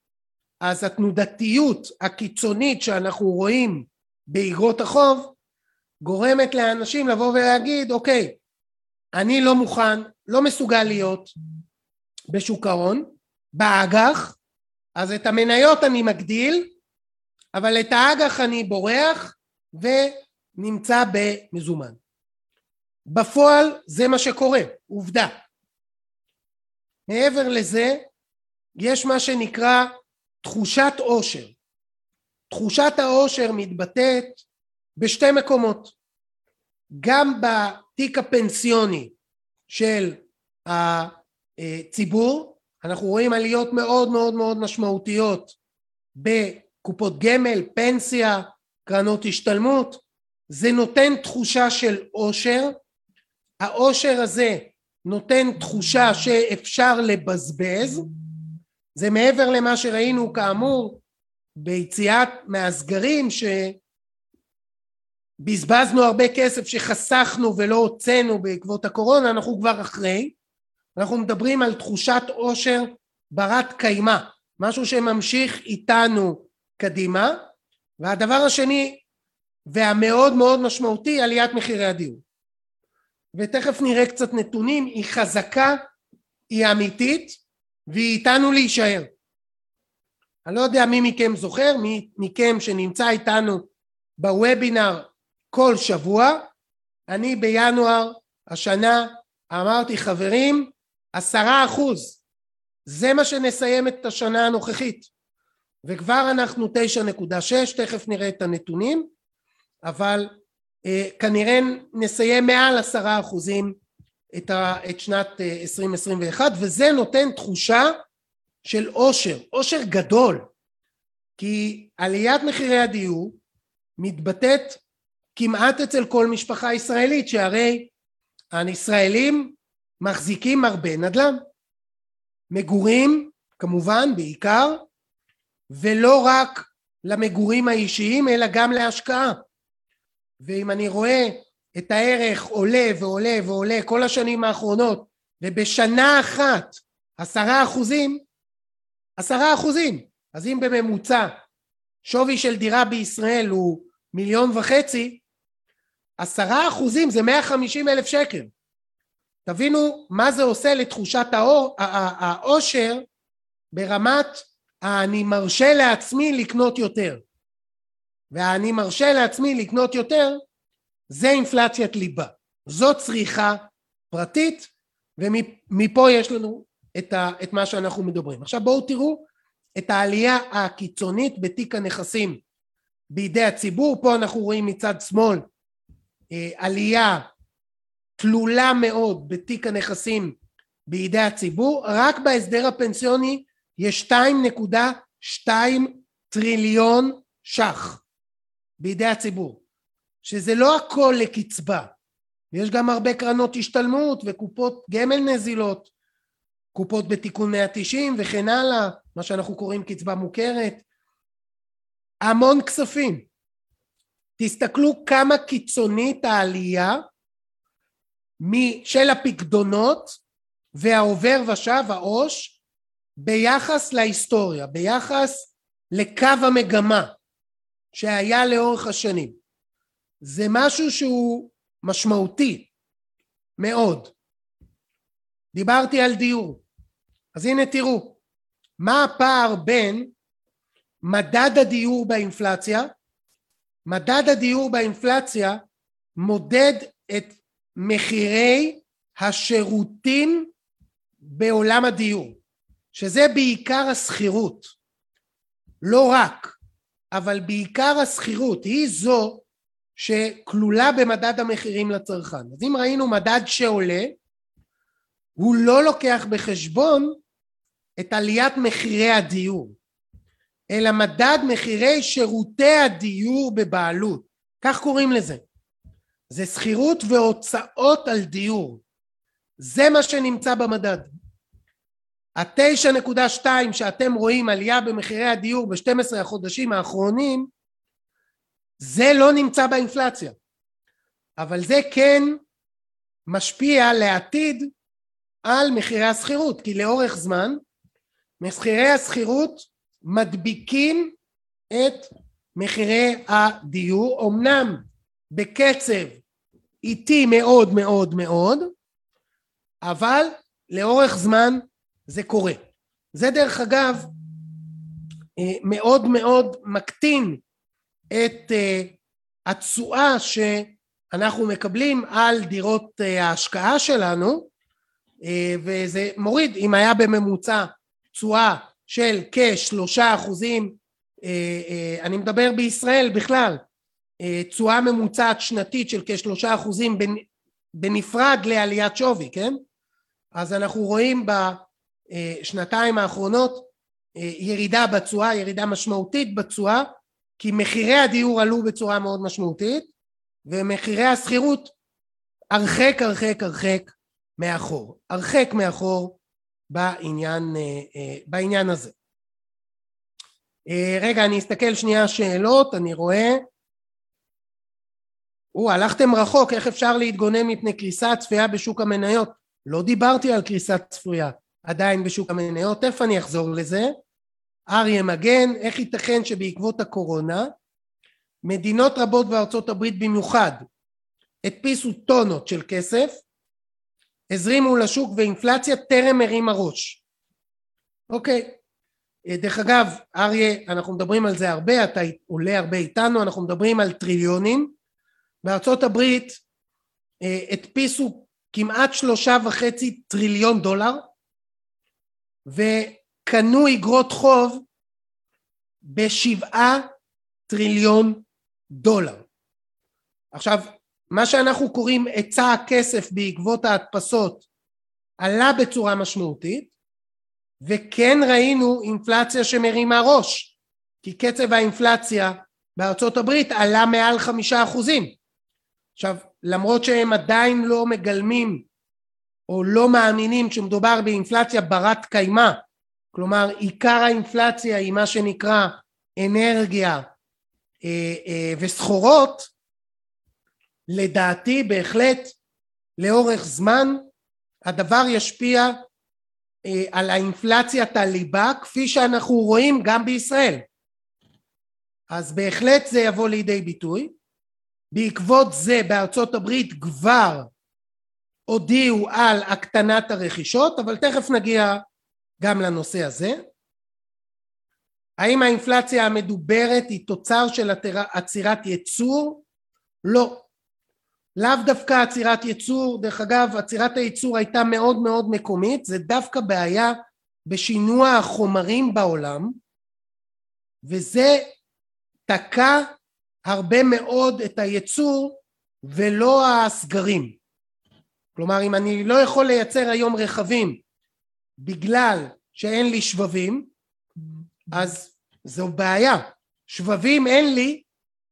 אז התנודתיות הקיצונית שאנחנו רואים באגרות החוב גורמת לאנשים לבוא ולהגיד אוקיי אני לא מוכן לא מסוגל להיות בשוק ההון באג"ח אז את המניות אני מגדיל אבל את האג"ח אני בורח ונמצא במזומן. בפועל זה מה שקורה עובדה. מעבר לזה יש מה שנקרא תחושת עושר תחושת העושר מתבטאת בשתי מקומות. גם בתיק הפנסיוני של הציבור אנחנו רואים עליות מאוד מאוד מאוד משמעותיות בקופות גמל, פנסיה, קרנות השתלמות. זה נותן תחושה של עושר העושר הזה נותן תחושה שאפשר לבזבז זה מעבר למה שראינו כאמור ביציאת מהסגרים שבזבזנו הרבה כסף שחסכנו ולא הוצאנו בעקבות הקורונה אנחנו כבר אחרי. אנחנו מדברים על תחושת עושר ברת קיימא משהו שממשיך איתנו קדימה. והדבר השני והמאוד מאוד משמעותי עליית מחירי הדיור. ותכף נראה קצת נתונים היא חזקה היא אמיתית והיא איתנו להישאר. אני לא יודע מי מכם זוכר מי מכם שנמצא איתנו בוובינר כל שבוע. אני בינואר השנה אמרתי חברים עשרה אחוז. זה מה שנסיים את השנה הנוכחית. וכבר אנחנו תשע נקודה שש תכף נראה את הנתונים אבל אה, כנראה נסיים מעל עשרה אחוזים את, ה, את שנת 2021 אה, וזה נותן תחושה של עושר, עושר גדול. כי עליית מחירי הדיור מתבטאת כמעט אצל כל משפחה ישראלית שהרי הישראלים מחזיקים הרבה נדל"ן. מגורים כמובן בעיקר ולא רק למגורים האישיים אלא גם להשקעה. ואם אני רואה את הערך עולה ועולה ועולה כל השנים האחרונות ובשנה אחת עשרה אחוזים עשרה אחוזים. אז אם בממוצע שווי של דירה בישראל הוא מיליון וחצי עשרה אחוזים זה מאה חמישים אלף שקל. תבינו מה זה עושה לתחושת העושר ברמת אני מרשה לעצמי לקנות יותר ואני מרשה לעצמי לקנות יותר, זה אינפלציית ליבה. זו צריכה פרטית, ומפה יש לנו את, ה, את מה שאנחנו מדברים. עכשיו בואו תראו את העלייה הקיצונית בתיק הנכסים בידי הציבור. פה אנחנו רואים מצד שמאל אה, עלייה תלולה מאוד בתיק הנכסים בידי הציבור, רק בהסדר הפנסיוני יש 2.2 טריליון ש"ח בידי הציבור, שזה לא הכל לקצבה, יש גם הרבה קרנות השתלמות וקופות גמל נזילות, קופות בתיקון 190 וכן הלאה, מה שאנחנו קוראים קצבה מוכרת, המון כספים. תסתכלו כמה קיצונית העלייה של הפקדונות והעובר ושב העו"ש ביחס להיסטוריה, ביחס לקו המגמה שהיה לאורך השנים. זה משהו שהוא משמעותי מאוד. דיברתי על דיור. אז הנה תראו, מה הפער בין מדד הדיור באינפלציה? מדד הדיור באינפלציה מודד את מחירי השירותים בעולם הדיור, שזה בעיקר השכירות. לא רק, אבל בעיקר השכירות היא זו שכלולה במדד המחירים לצרכן. אז אם ראינו מדד שעולה, הוא לא לוקח בחשבון את עליית מחירי הדיור, אלא מדד מחירי שירותי הדיור בבעלות, כך קוראים לזה. זה שכירות והוצאות על דיור. זה מה שנמצא במדד. התשע נקודה שתיים שאתם רואים עלייה במחירי הדיור ב-12 החודשים האחרונים זה לא נמצא באינפלציה אבל זה כן משפיע לעתיד על מחירי השכירות כי לאורך זמן מחירי השכירות מדביקים את מחירי הדיור אמנם בקצב איטי מאוד מאוד מאוד אבל לאורך זמן זה קורה. זה דרך אגב אה, מאוד מאוד מקטין את אה, התשואה שאנחנו מקבלים על דירות אה, ההשקעה שלנו וזה מוריד אם היה בממוצע תשואה של כשלושה אחוזים אני מדבר בישראל בכלל תשואה ממוצעת שנתית של כשלושה אחוזים בנפרד לעליית שווי כן? אז אנחנו רואים בשנתיים האחרונות ירידה בתשואה, ירידה משמעותית בתשואה, כי מחירי הדיור עלו בצורה מאוד משמעותית, ומחירי השכירות הרחק הרחק הרחק מאחור, הרחק מאחור בעניין, בעניין הזה. רגע אני אסתכל שנייה שאלות, אני רואה או הלכתם רחוק, איך אפשר להתגונן מפני קריסה צפויה בשוק המניות? לא דיברתי על קריסה צפויה עדיין בשוק המניות, תכף אני אחזור לזה. אריה מגן, איך ייתכן שבעקבות הקורונה מדינות רבות בארצות הברית במיוחד הדפיסו טונות של כסף, הזרימו לשוק ואינפלציה טרם הרימה ראש. אוקיי, דרך אגב אריה אנחנו מדברים על זה הרבה, אתה עולה הרבה איתנו, אנחנו מדברים על טריליונים, בארצות הברית הדפיסו כמעט שלושה וחצי טריליון דולר וקנו אגרות חוב בשבעה טריליון דולר. עכשיו מה שאנחנו קוראים היצע הכסף בעקבות ההדפסות עלה בצורה משמעותית וכן ראינו אינפלציה שמרימה ראש כי קצב האינפלציה בארצות הברית עלה מעל חמישה אחוזים עכשיו למרות שהם עדיין לא מגלמים או לא מאמינים שמדובר באינפלציה ברת קיימא כלומר עיקר האינפלציה היא מה שנקרא אנרגיה אה, אה, וסחורות. לדעתי בהחלט לאורך זמן הדבר ישפיע אה, על האינפלציית הליבה כפי שאנחנו רואים גם בישראל. אז בהחלט זה יבוא לידי ביטוי. בעקבות זה בארצות הברית כבר הודיעו על הקטנת הרכישות אבל תכף נגיע גם לנושא הזה האם האינפלציה המדוברת היא תוצר של עצירת ייצור? לא. לאו דווקא עצירת ייצור, דרך אגב עצירת הייצור הייתה מאוד מאוד מקומית, זה דווקא בעיה בשינוע החומרים בעולם וזה תקע הרבה מאוד את הייצור ולא הסגרים. כלומר אם אני לא יכול לייצר היום רכבים בגלל שאין לי שבבים אז זו בעיה. שבבים אין לי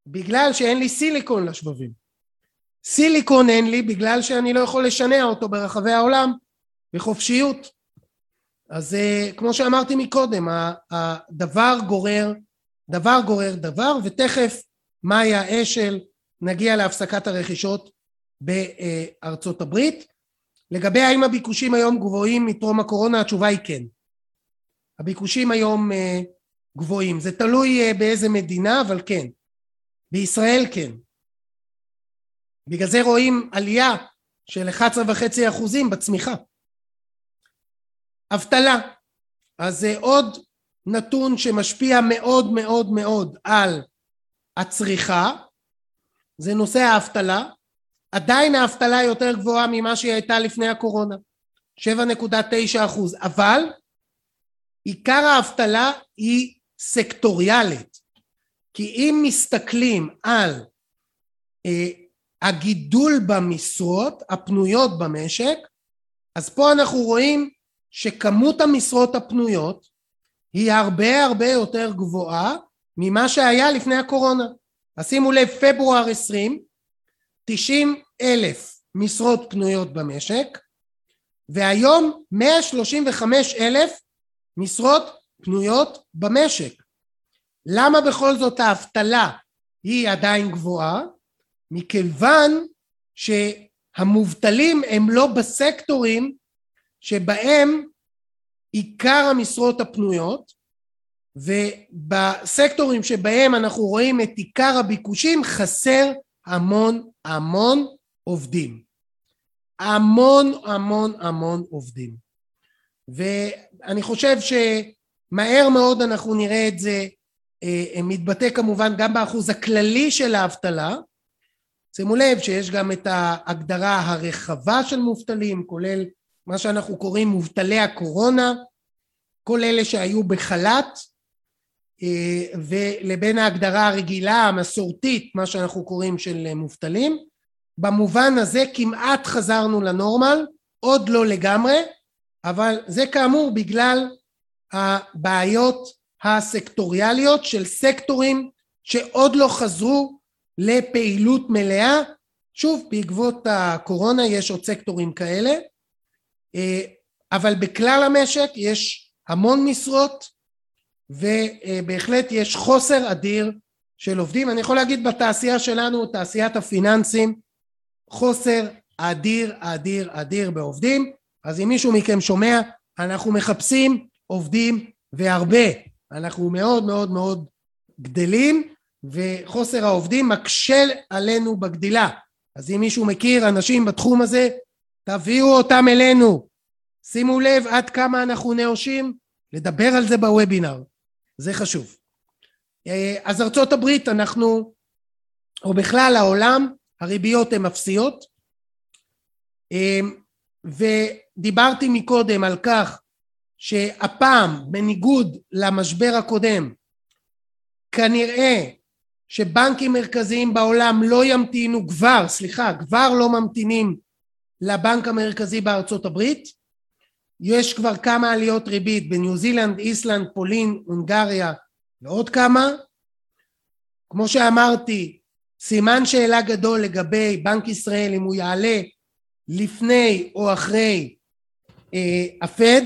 בגלל שאין לי סיליקון לשבבים. סיליקון אין לי בגלל שאני לא יכול לשנע אותו ברחבי העולם בחופשיות. אז אה, כמו שאמרתי מקודם, הדבר גורר, דבר גורר דבר, ותכף מאיה אשל נגיע להפסקת הרכישות בארצות הברית. לגבי האם הביקושים היום גבוהים מטרום הקורונה, התשובה היא כן. הביקושים היום אה, גבוהים. זה תלוי אה, באיזה מדינה, אבל כן. בישראל כן. בגלל זה רואים עלייה של 11.5 אחוזים בצמיחה. אבטלה. אז זה עוד נתון שמשפיע מאוד מאוד מאוד על הצריכה, זה נושא האבטלה. עדיין האבטלה יותר גבוהה ממה שהיא הייתה לפני הקורונה, 7.9 אחוז, אבל עיקר האבטלה היא סקטוריאלית, כי אם מסתכלים על אה, הגידול במשרות הפנויות במשק, אז פה אנחנו רואים שכמות המשרות הפנויות היא הרבה הרבה יותר גבוהה ממה שהיה לפני הקורונה. אז שימו לב, פברואר 20, 90 אלף משרות פנויות במשק, והיום 135 אלף משרות פנויות במשק. למה בכל זאת האבטלה היא עדיין גבוהה? מכיוון שהמובטלים הם לא בסקטורים שבהם עיקר המשרות הפנויות ובסקטורים שבהם אנחנו רואים את עיקר הביקושים חסר המון המון עובדים. המון המון המון עובדים. ואני חושב שמהר מאוד אנחנו נראה את זה אה, מתבטא כמובן גם באחוז הכללי של האבטלה. שימו לב שיש גם את ההגדרה הרחבה של מובטלים, כולל מה שאנחנו קוראים מובטלי הקורונה, כל אלה שהיו בחל"ת, ולבין ההגדרה הרגילה המסורתית, מה שאנחנו קוראים של מובטלים. במובן הזה כמעט חזרנו לנורמל, עוד לא לגמרי, אבל זה כאמור בגלל הבעיות הסקטוריאליות של סקטורים שעוד לא חזרו לפעילות מלאה. שוב, בעקבות הקורונה יש עוד סקטורים כאלה, אה, אבל בכלל המשק יש המון משרות ובהחלט יש חוסר אדיר של עובדים. אני יכול להגיד בתעשייה שלנו, תעשיית הפיננסים, חוסר אדיר אדיר אדיר בעובדים. אז אם מישהו מכם שומע, אנחנו מחפשים עובדים והרבה. אנחנו מאוד מאוד מאוד גדלים וחוסר העובדים מקשה עלינו בגדילה. אז אם מישהו מכיר אנשים בתחום הזה, תביאו אותם אלינו. שימו לב עד כמה אנחנו נאושים, לדבר על זה בוובינר. זה חשוב. אה, אז ארצות הברית אנחנו, או בכלל העולם, הריביות הן אפסיות. אה, ודיברתי מקודם על כך שהפעם, בניגוד למשבר הקודם, כנראה שבנקים מרכזיים בעולם לא ימתינו כבר, סליחה, כבר לא ממתינים לבנק המרכזי בארצות הברית. יש כבר כמה עליות ריבית בניו זילנד, איסלנד, פולין, הונגריה ועוד כמה. כמו שאמרתי, סימן שאלה גדול לגבי בנק ישראל אם הוא יעלה לפני או אחרי אה, הפד.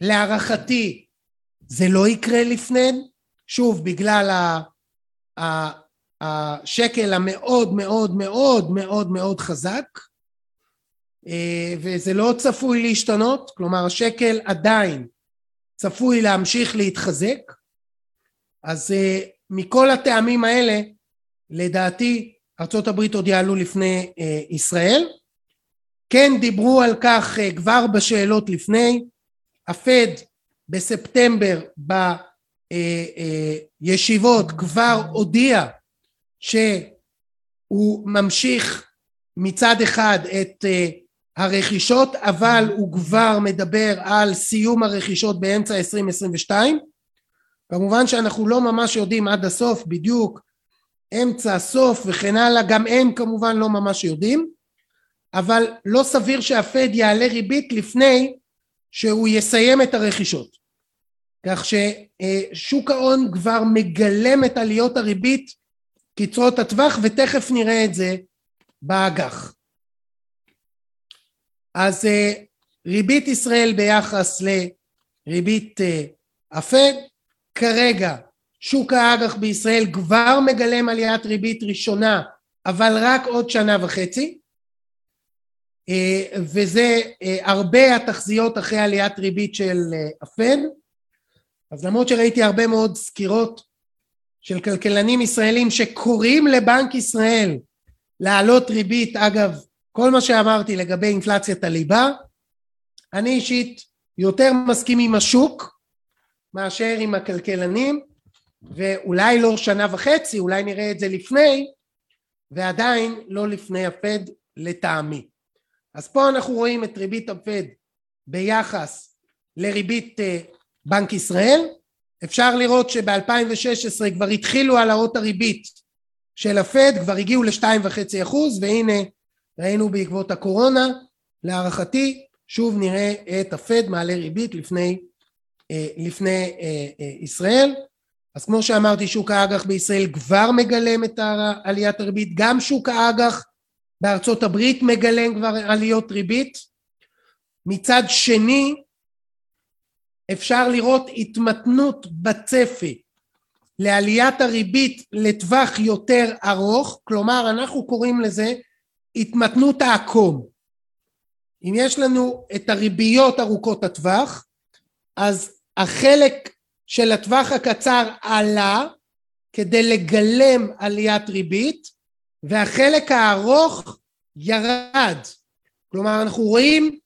להערכתי זה לא יקרה לפני, שוב בגלל ה, ה, השקל המאוד מאוד מאוד מאוד מאוד חזק וזה לא צפוי להשתנות, כלומר השקל עדיין צפוי להמשיך להתחזק. אז אה, מכל הטעמים האלה לדעתי ארה"ב עוד יעלו לפני אה, ישראל. כן דיברו על כך כבר בשאלות לפני. הפד בספטמבר ישיבות כבר הודיע שהוא ממשיך מצד אחד את הרכישות אבל הוא כבר מדבר על סיום הרכישות באמצע 2022 כמובן שאנחנו לא ממש יודעים עד הסוף בדיוק אמצע סוף וכן הלאה גם הם כמובן לא ממש יודעים אבל לא סביר שהפד יעלה ריבית לפני שהוא יסיים את הרכישות. כך ששוק ההון כבר מגלם את עליות הריבית קצרות הטווח ותכף נראה את זה באג"ח אז ריבית ישראל ביחס לריבית הפד כרגע שוק האג"ח בישראל כבר מגלם עליית ריבית ראשונה אבל רק עוד שנה וחצי. וזה הרבה התחזיות אחרי עליית ריבית של הפד. אז למרות שראיתי הרבה מאוד סקירות של כלכלנים ישראלים שקוראים לבנק ישראל להעלות ריבית אגב כל מה שאמרתי לגבי אינפלציית הליבה אני אישית יותר מסכים עם השוק מאשר עם הכלכלנים ואולי לא שנה וחצי אולי נראה את זה לפני ועדיין לא לפני הפד לטעמי. אז פה אנחנו רואים את ריבית הפד ביחס לריבית בנק ישראל. אפשר לראות שב-2016 כבר התחילו העלאות הריבית של הפד כבר הגיעו לשתיים וחצי אחוז והנה ראינו בעקבות הקורונה להערכתי שוב נראה את הפד מעלה ריבית לפני, לפני ישראל. אז כמו שאמרתי שוק האג"ח בישראל כבר מגלם את עליית הריבית גם שוק האג"ח בארצות הברית מגלם כבר עליות ריבית. מצד שני אפשר לראות התמתנות בצפי לעליית הריבית לטווח יותר ארוך כלומר אנחנו קוראים לזה התמתנות העקום. אם יש לנו את הריביות ארוכות הטווח אז החלק של הטווח הקצר עלה כדי לגלם עליית ריבית והחלק הארוך ירד. כלומר אנחנו רואים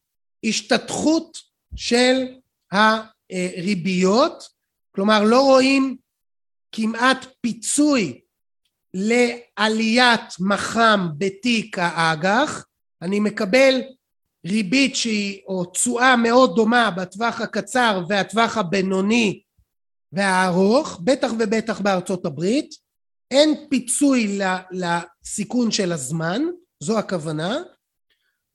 השתתחות של הריביות כלומר לא רואים כמעט פיצוי לעליית מח"מ בתיק האג"ח אני מקבל ריבית שהיא או תשואה מאוד דומה בטווח הקצר והטווח הבינוני והארוך בטח ובטח בארצות הברית. אין פיצוי לסיכון של הזמן זו הכוונה.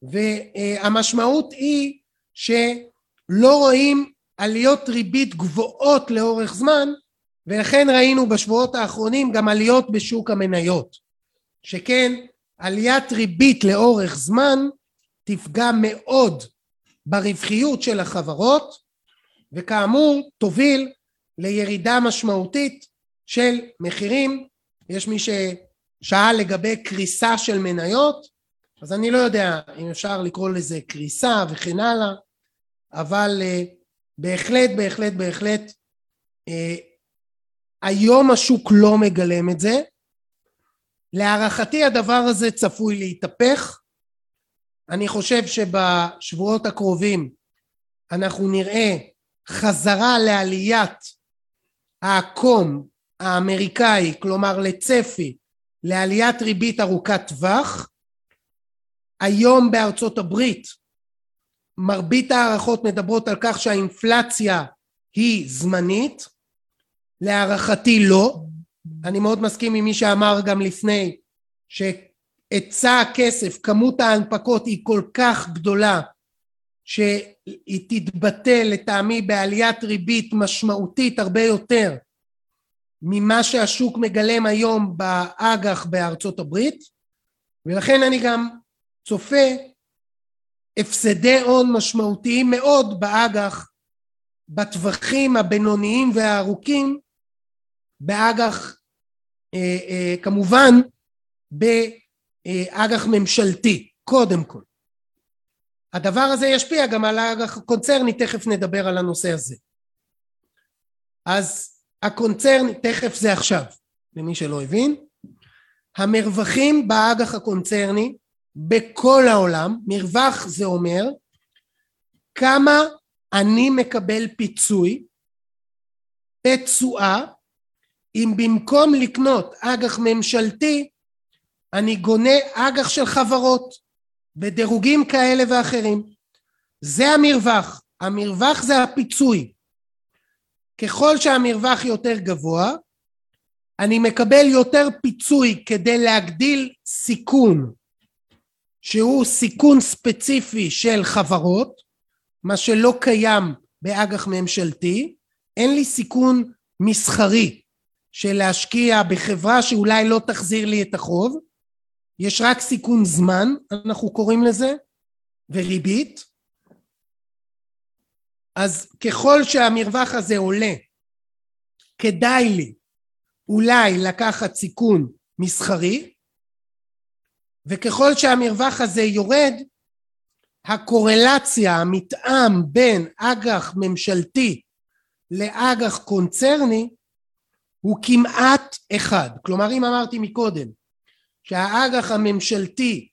והמשמעות היא שלא רואים עליות ריבית גבוהות לאורך זמן ולכן ראינו בשבועות האחרונים גם עליות בשוק המניות שכן עליית ריבית לאורך זמן תפגע מאוד ברווחיות של החברות וכאמור תוביל לירידה משמעותית של מחירים. יש מי ששאל לגבי קריסה של מניות אז אני לא יודע אם אפשר לקרוא לזה קריסה וכן הלאה אבל בהחלט בהחלט בהחלט היום השוק לא מגלם את זה. להערכתי הדבר הזה צפוי להתהפך. אני חושב שבשבועות הקרובים אנחנו נראה חזרה לעליית העקום האמריקאי כלומר לצפי לעליית ריבית ארוכת טווח. היום בארצות הברית מרבית הערכות מדברות על כך שהאינפלציה היא זמנית להערכתי לא. אני מאוד מסכים עם מי שאמר גם לפני שהיצע הכסף כמות ההנפקות היא כל כך גדולה שהיא תתבטא לטעמי בעליית ריבית משמעותית הרבה יותר ממה שהשוק מגלם היום באג"ח בארצות הברית ולכן אני גם צופה הפסדי הון משמעותיים מאוד באג"ח בטווחים הבינוניים והארוכים באג"ח אה, אה, כמובן באג"ח ממשלתי קודם כל. הדבר הזה ישפיע גם על האג"ח הקונצרני תכף נדבר על הנושא הזה. אז הקונצרני תכף זה עכשיו למי שלא הבין. המרווחים באג"ח הקונצרני בכל העולם מרווח זה אומר כמה אני מקבל פיצוי בתשואה אם במקום לקנות אג"ח ממשלתי אני גונה אג"ח של חברות בדירוגים כאלה ואחרים. זה המרווח. המרווח זה הפיצוי. ככל שהמרווח יותר גבוה, אני מקבל יותר פיצוי כדי להגדיל סיכון, שהוא סיכון ספציפי של חברות, מה שלא קיים באג"ח ממשלתי, אין לי סיכון מסחרי של להשקיע בחברה שאולי לא תחזיר לי את החוב, יש רק סיכון זמן, אנחנו קוראים לזה, וריבית. אז ככל שהמרווח הזה עולה, כדאי לי אולי לקחת סיכון מסחרי, וככל שהמרווח הזה יורד, הקורלציה, המתאם בין אג"ח ממשלתי לאג"ח קונצרני הוא כמעט אחד. כלומר, אם אמרתי מקודם שהאג"ח הממשלתי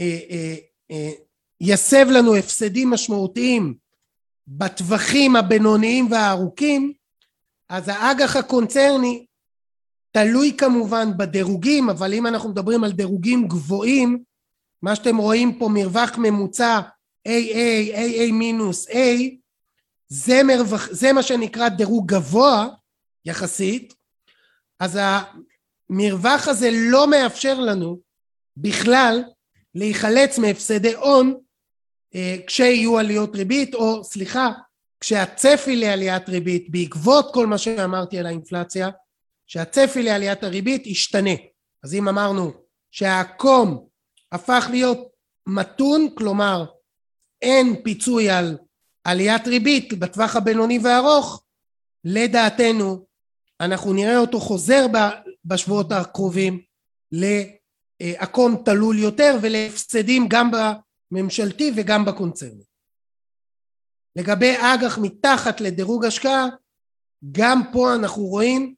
אה, אה, אה, יסב לנו הפסדים משמעותיים בטווחים הבינוניים והארוכים, אז האג"ח הקונצרני תלוי כמובן בדירוגים, אבל אם אנחנו מדברים על דירוגים גבוהים, מה שאתם רואים פה מרווח ממוצע AA, AA מינוס A, זה, מרווח, זה מה שנקרא דירוג גבוה יחסית, אז המרווח הזה לא מאפשר לנו בכלל להיחלץ מהפסדי הון אה, כשיהיו עליות ריבית, או סליחה, כשהצפי לעליית ריבית בעקבות כל מה שאמרתי על האינפלציה, שהצפי לעליית הריבית ישתנה. אז אם אמרנו שהעקום הפך להיות מתון, כלומר אין פיצוי על עליית ריבית בטווח הבינוני והארוך, לדעתנו אנחנו נראה אותו חוזר בשבועות הקרובים לעקום תלול יותר ולהפסדים גם בממשלתי וגם בקונצרני. לגבי אג"ח מתחת לדירוג השקעה, גם פה אנחנו רואים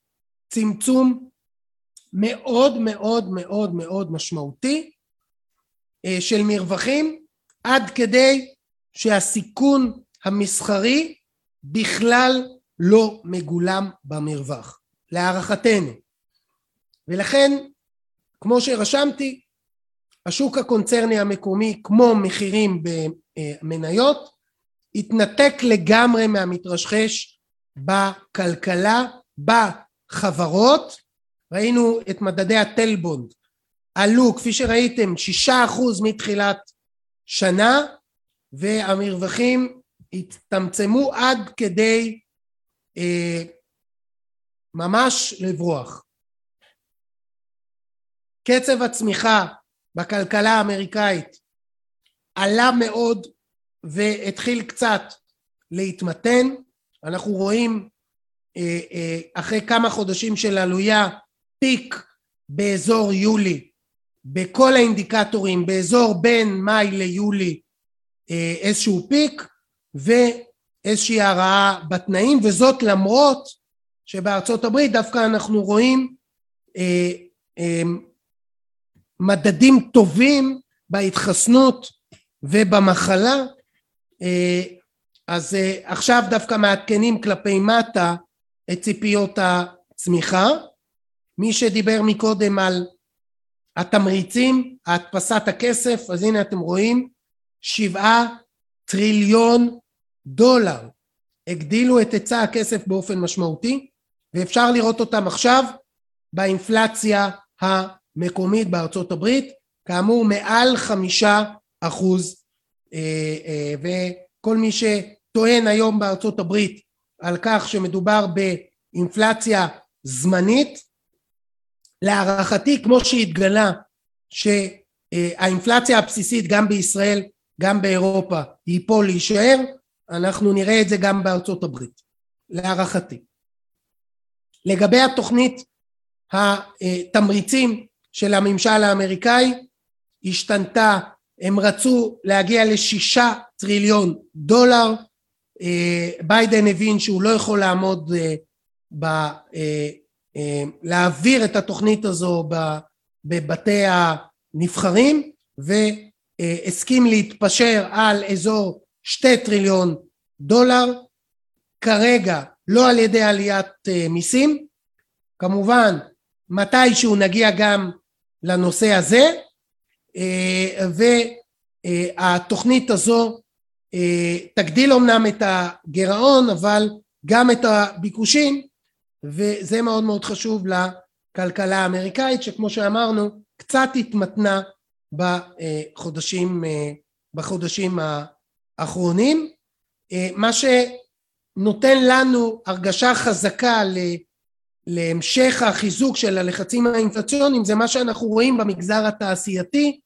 צמצום מאוד מאוד מאוד מאוד משמעותי אה, של מרווחים עד כדי שהסיכון המסחרי בכלל לא מגולם במרווח להערכתנו. ולכן כמו שרשמתי השוק הקונצרני המקומי כמו מחירים במניות התנתק לגמרי מהמתרשחש בכלכלה בחברות. ראינו את מדדי הטלבונד עלו כפי שראיתם שישה אחוז מתחילת שנה והמרווחים הצטמצמו עד כדי ממש לברוח. קצב הצמיחה בכלכלה האמריקאית עלה מאוד והתחיל קצת להתמתן. אנחנו רואים אה, אה, אחרי כמה חודשים של עלויה פיק באזור יולי בכל האינדיקטורים באזור בין מאי ליולי אה, איזשהו פיק ואיזושהי הרעה בתנאים וזאת למרות שבארצות הברית דווקא אנחנו רואים אה, אה, מדדים טובים בהתחסנות ובמחלה. אה, אז אה, עכשיו דווקא מעדכנים כלפי מטה את ציפיות הצמיחה. מי שדיבר מקודם על התמריצים, הדפסת הכסף, אז הנה אתם רואים שבעה טריליון דולר הגדילו את היצע הכסף באופן משמעותי ואפשר לראות אותם עכשיו באינפלציה המקומית בארצות הברית כאמור מעל חמישה אחוז אה, אה, וכל מי שטוען היום בארצות הברית על כך שמדובר באינפלציה זמנית להערכתי כמו שהתגלה שהאינפלציה הבסיסית גם בישראל גם באירופה היא פה להישאר אנחנו נראה את זה גם בארצות הברית להערכתי. לגבי התוכנית התמריצים של הממשל האמריקאי השתנתה. הם רצו להגיע לשישה טריליון דולר. ביידן הבין שהוא לא יכול לעמוד ב, להעביר את התוכנית הזו בבתי הנבחרים והסכים להתפשר על אזור שתי טריליון דולר כרגע לא על ידי עליית אה, מיסים. כמובן, מתישהו נגיע גם לנושא הזה, אה, והתוכנית הזו תגדיל אמנם את הגירעון, אבל גם את הביקושים, וזה מאוד מאוד חשוב לכלכלה האמריקאית, שכמו שאמרנו, קצת התמתנה בחודשים, בחודשים האחרונים. מה שנותן לנו הרגשה חזקה להמשך החיזוק של הלחצים האינפלציוניים זה מה שאנחנו רואים במגזר התעשייתי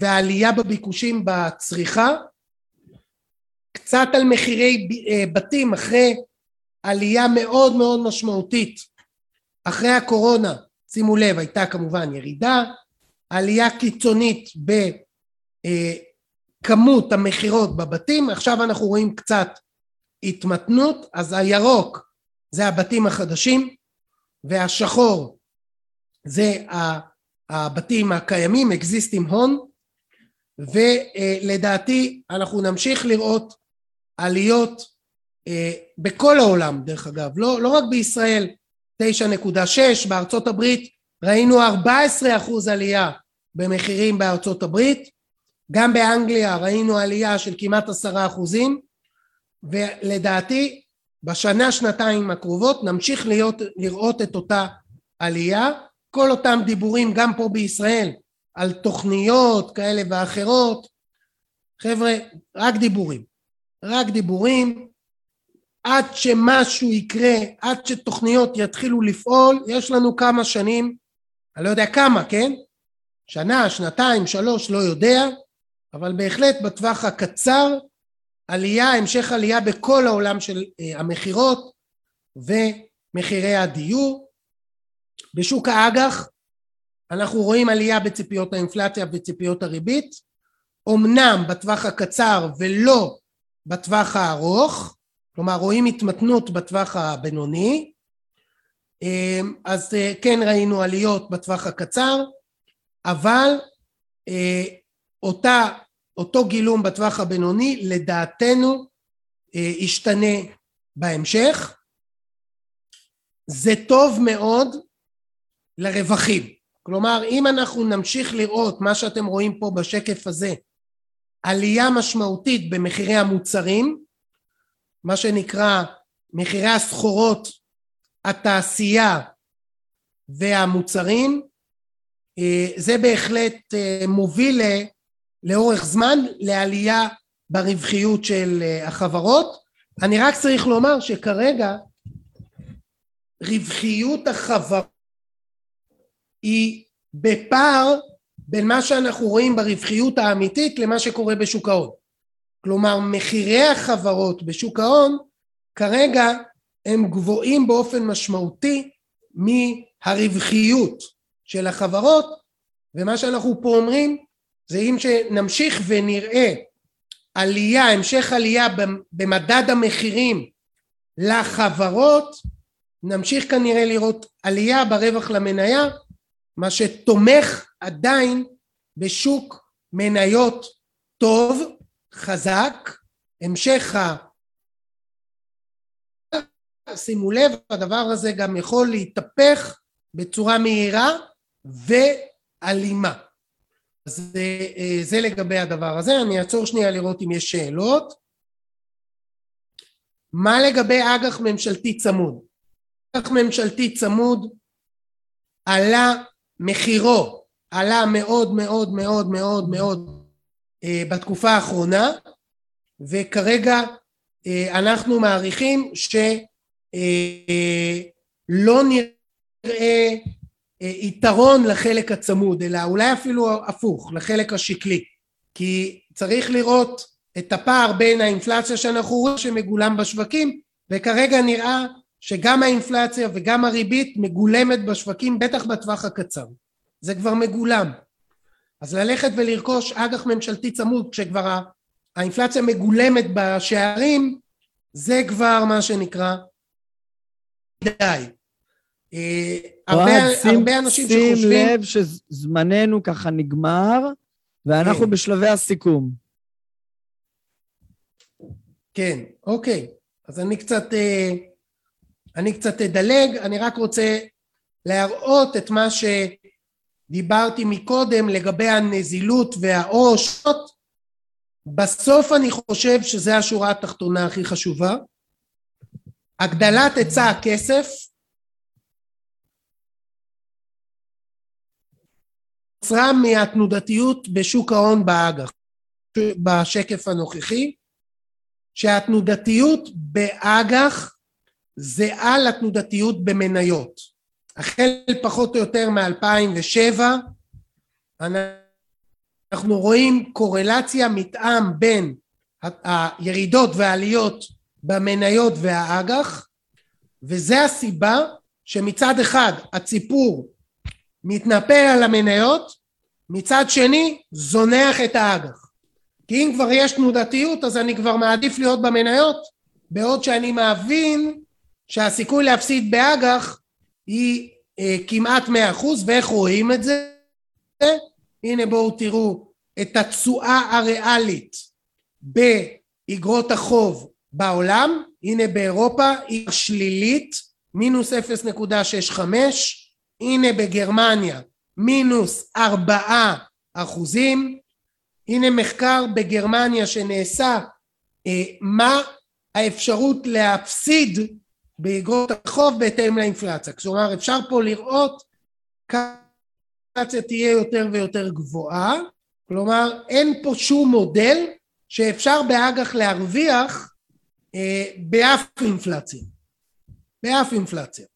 והעלייה בביקושים בצריכה קצת על מחירי בתים אחרי עלייה מאוד מאוד משמעותית אחרי הקורונה שימו לב הייתה כמובן ירידה עלייה קיצונית בכמות המכירות בבתים עכשיו אנחנו רואים קצת התמתנות אז הירוק זה הבתים החדשים והשחור זה הבתים הקיימים existing home ולדעתי אנחנו נמשיך לראות עליות בכל העולם דרך אגב לא, לא רק בישראל 9.6 בארצות הברית ראינו 14 אחוז עלייה במחירים בארצות הברית גם באנגליה ראינו עלייה של כמעט עשרה אחוזים ולדעתי בשנה שנתיים הקרובות נמשיך להיות, לראות את אותה עלייה. כל אותם דיבורים גם פה בישראל על תוכניות כאלה ואחרות. חבר'ה רק דיבורים. רק דיבורים. עד שמשהו יקרה עד שתוכניות יתחילו לפעול יש לנו כמה שנים אני לא יודע כמה כן? שנה שנתיים שלוש לא יודע אבל בהחלט בטווח הקצר עלייה המשך עלייה בכל העולם של המכירות ומחירי הדיור. בשוק האג"ח אנחנו רואים עלייה בציפיות האינפלציה וציפיות הריבית. אמנם בטווח הקצר ולא בטווח הארוך כלומר רואים התמתנות בטווח הבינוני. אז כן ראינו עליות בטווח הקצר אבל אותה, אותו גילום בטווח הבינוני לדעתנו ישתנה בהמשך. זה טוב מאוד לרווחים. כלומר אם אנחנו נמשיך לראות מה שאתם רואים פה בשקף הזה עלייה משמעותית במחירי המוצרים מה שנקרא מחירי הסחורות התעשייה והמוצרים זה בהחלט מוביל לאורך זמן לעלייה ברווחיות של החברות. אני רק צריך לומר שכרגע רווחיות החברות היא בפער בין מה שאנחנו רואים ברווחיות האמיתית למה שקורה בשוק ההון. כלומר מחירי החברות בשוק ההון כרגע הם גבוהים באופן משמעותי מהרווחיות של החברות ומה שאנחנו פה אומרים זה אם שנמשיך ונראה עלייה, המשך עלייה במדד המחירים לחברות נמשיך כנראה לראות עלייה ברווח למניה מה שתומך עדיין בשוק מניות טוב, חזק, המשך ה... שימו לב, הדבר הזה גם יכול להתהפך בצורה מהירה ואלימה. אז זה, זה לגבי הדבר הזה, אני אעצור שנייה לראות אם יש שאלות. מה לגבי אג"ח ממשלתי צמוד? אג"ח ממשלתי צמוד עלה מחירו עלה מאוד מאוד מאוד מאוד מאוד אה, בתקופה האחרונה וכרגע אה, אנחנו מעריכים שלא אה, נראה יתרון לחלק הצמוד אלא אולי אפילו הפוך לחלק השקלי. כי צריך לראות את הפער בין האינפלציה שאנחנו רואים שמגולם בשווקים וכרגע נראה שגם האינפלציה וגם הריבית מגולמת בשווקים בטח בטווח הקצר. זה כבר מגולם. אז ללכת ולרכוש אג"ח ממשלתי צמוד כשכבר האינפלציה מגולמת בשערים זה כבר מה שנקרא די. אה, הרבה, שים, הרבה אנשים שים שחושבים... שים לב שזמננו ככה נגמר, ואנחנו כן. בשלבי הסיכום. כן, אוקיי. אז אני קצת, אה, אני קצת אדלג, אני רק רוצה להראות את מה שדיברתי מקודם לגבי הנזילות והעו"ש. בסוף אני חושב שזו השורה התחתונה הכי חשובה. הגדלת היצע הכסף נוצרה מהתנודתיות בשוק ההון באג"ח בשקף הנוכחי שהתנודתיות באג"ח זהה לתנודתיות במניות. החל פחות או יותר מ-2007 אנחנו רואים קורלציה מתאם בין הירידות והעליות במניות והאג"ח וזה הסיבה שמצד אחד הציפור מתנפל על המניות מצד שני זונח את האג"ח. כי אם כבר יש תנודתיות אז אני כבר מעדיף להיות במניות בעוד שאני מבין שהסיכוי להפסיד באג"ח היא אה, כמעט מאה אחוז ואיך רואים את זה? הנה בואו תראו את התשואה הריאלית באגרות החוב בעולם. הנה באירופה היא שלילית מינוס 0.65 הנה בגרמניה מינוס ארבעה אחוזים. הנה מחקר בגרמניה שנעשה אה, מה האפשרות להפסיד באגרות החוב בהתאם לאינפלציה. כלומר אפשר פה לראות כמה האינפלציה תהיה יותר ויותר גבוהה. כלומר אין פה שום מודל שאפשר באג"ח להרוויח אה, באף אינפלציה. באף אינפלציה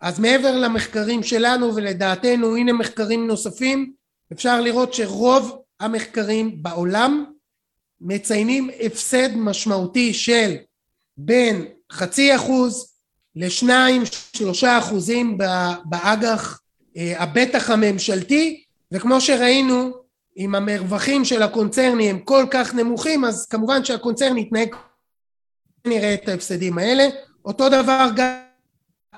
אז מעבר למחקרים שלנו ולדעתנו הנה מחקרים נוספים אפשר לראות שרוב המחקרים בעולם מציינים הפסד משמעותי של בין חצי אחוז לשניים שלושה אחוזים באג"ח אה, הבטח הממשלתי וכמו שראינו אם המרווחים של הקונצרני הם כל כך נמוכים אז כמובן שהקונצרן יתנהג נראה את ההפסדים האלה. אותו דבר גם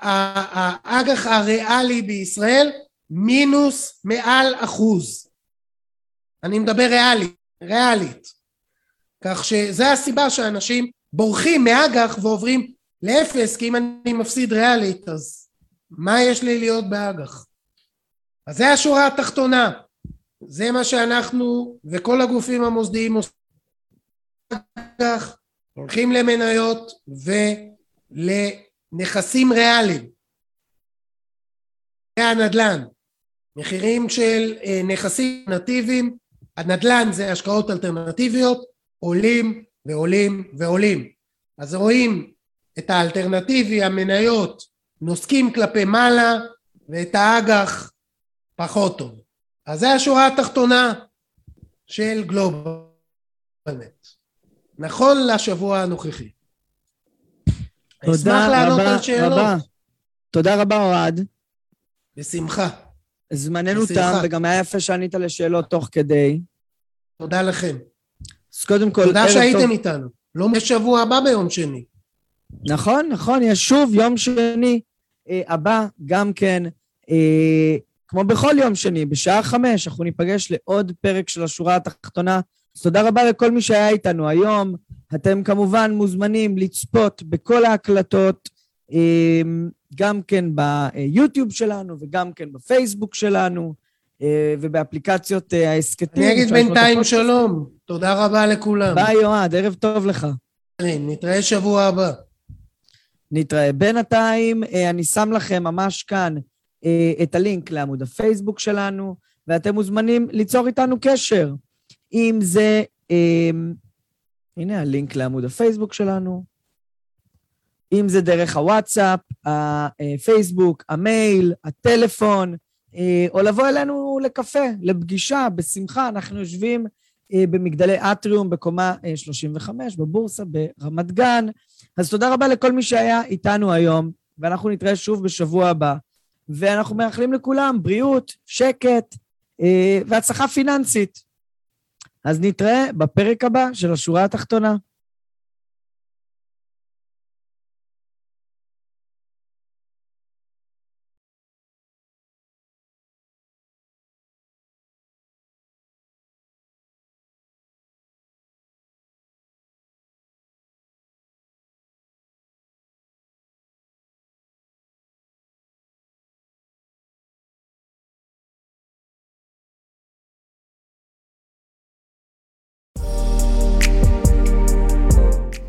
האג"ח הריאלי בישראל מינוס מעל אחוז. אני מדבר ריאלית, ריאלית. כך שזה הסיבה שאנשים בורחים מאג"ח ועוברים לאפס כי אם אני מפסיד ריאלית אז מה יש לי להיות באג"ח? אז זה השורה התחתונה. זה מה שאנחנו וכל הגופים המוסדיים עושים. הולכים למניות ולנכסים ריאליים. הנדל"ן. מחירים של אה, נכסים אלטרנטיביים הנדל"ן זה השקעות אלטרנטיביות עולים ועולים ועולים. אז רואים את האלטרנטיבי המניות נוסקים כלפי מעלה ואת האג"ח פחות טוב. אז זה השורה התחתונה של גלובלנט נכון לשבוע הנוכחי תודה רבה רבה. תודה רבה אוהד. בשמחה. זמננו תם וגם היה יפה שענית לשאלות תוך כדי. תודה לכם. אז קודם כל תודה שהייתם איתנו. לא בשבוע הבא ביום שני. נכון נכון יש שוב יום שני אה, הבא גם כן אה, כמו בכל יום שני, בשעה חמש, אנחנו ניפגש לעוד פרק של השורה התחתונה. אז תודה רבה לכל מי שהיה איתנו היום. אתם כמובן מוזמנים לצפות בכל ההקלטות, אמ, גם כן ביוטיוב שלנו וגם כן בפייסבוק שלנו אה, ובאפליקציות אה, ההסכתים. אני אגיד בינתיים שלום, תודה רבה לכולם. ביי אוהד, ערב טוב לך. נתראה שבוע הבא. נתראה. בינתיים אה, אני שם לכם ממש כאן את הלינק לעמוד הפייסבוק שלנו, ואתם מוזמנים ליצור איתנו קשר. אם זה, אה, הנה הלינק לעמוד הפייסבוק שלנו, אם זה דרך הוואטסאפ, הפייסבוק, המייל, הטלפון, אה, או לבוא אלינו לקפה, לפגישה, בשמחה. אנחנו יושבים במגדלי אטריום בקומה 35 בבורסה ברמת גן. אז תודה רבה לכל מי שהיה איתנו היום, ואנחנו נתראה שוב בשבוע הבא. ואנחנו מאחלים לכולם בריאות, שקט אה, והצלחה פיננסית. אז נתראה בפרק הבא של השורה התחתונה.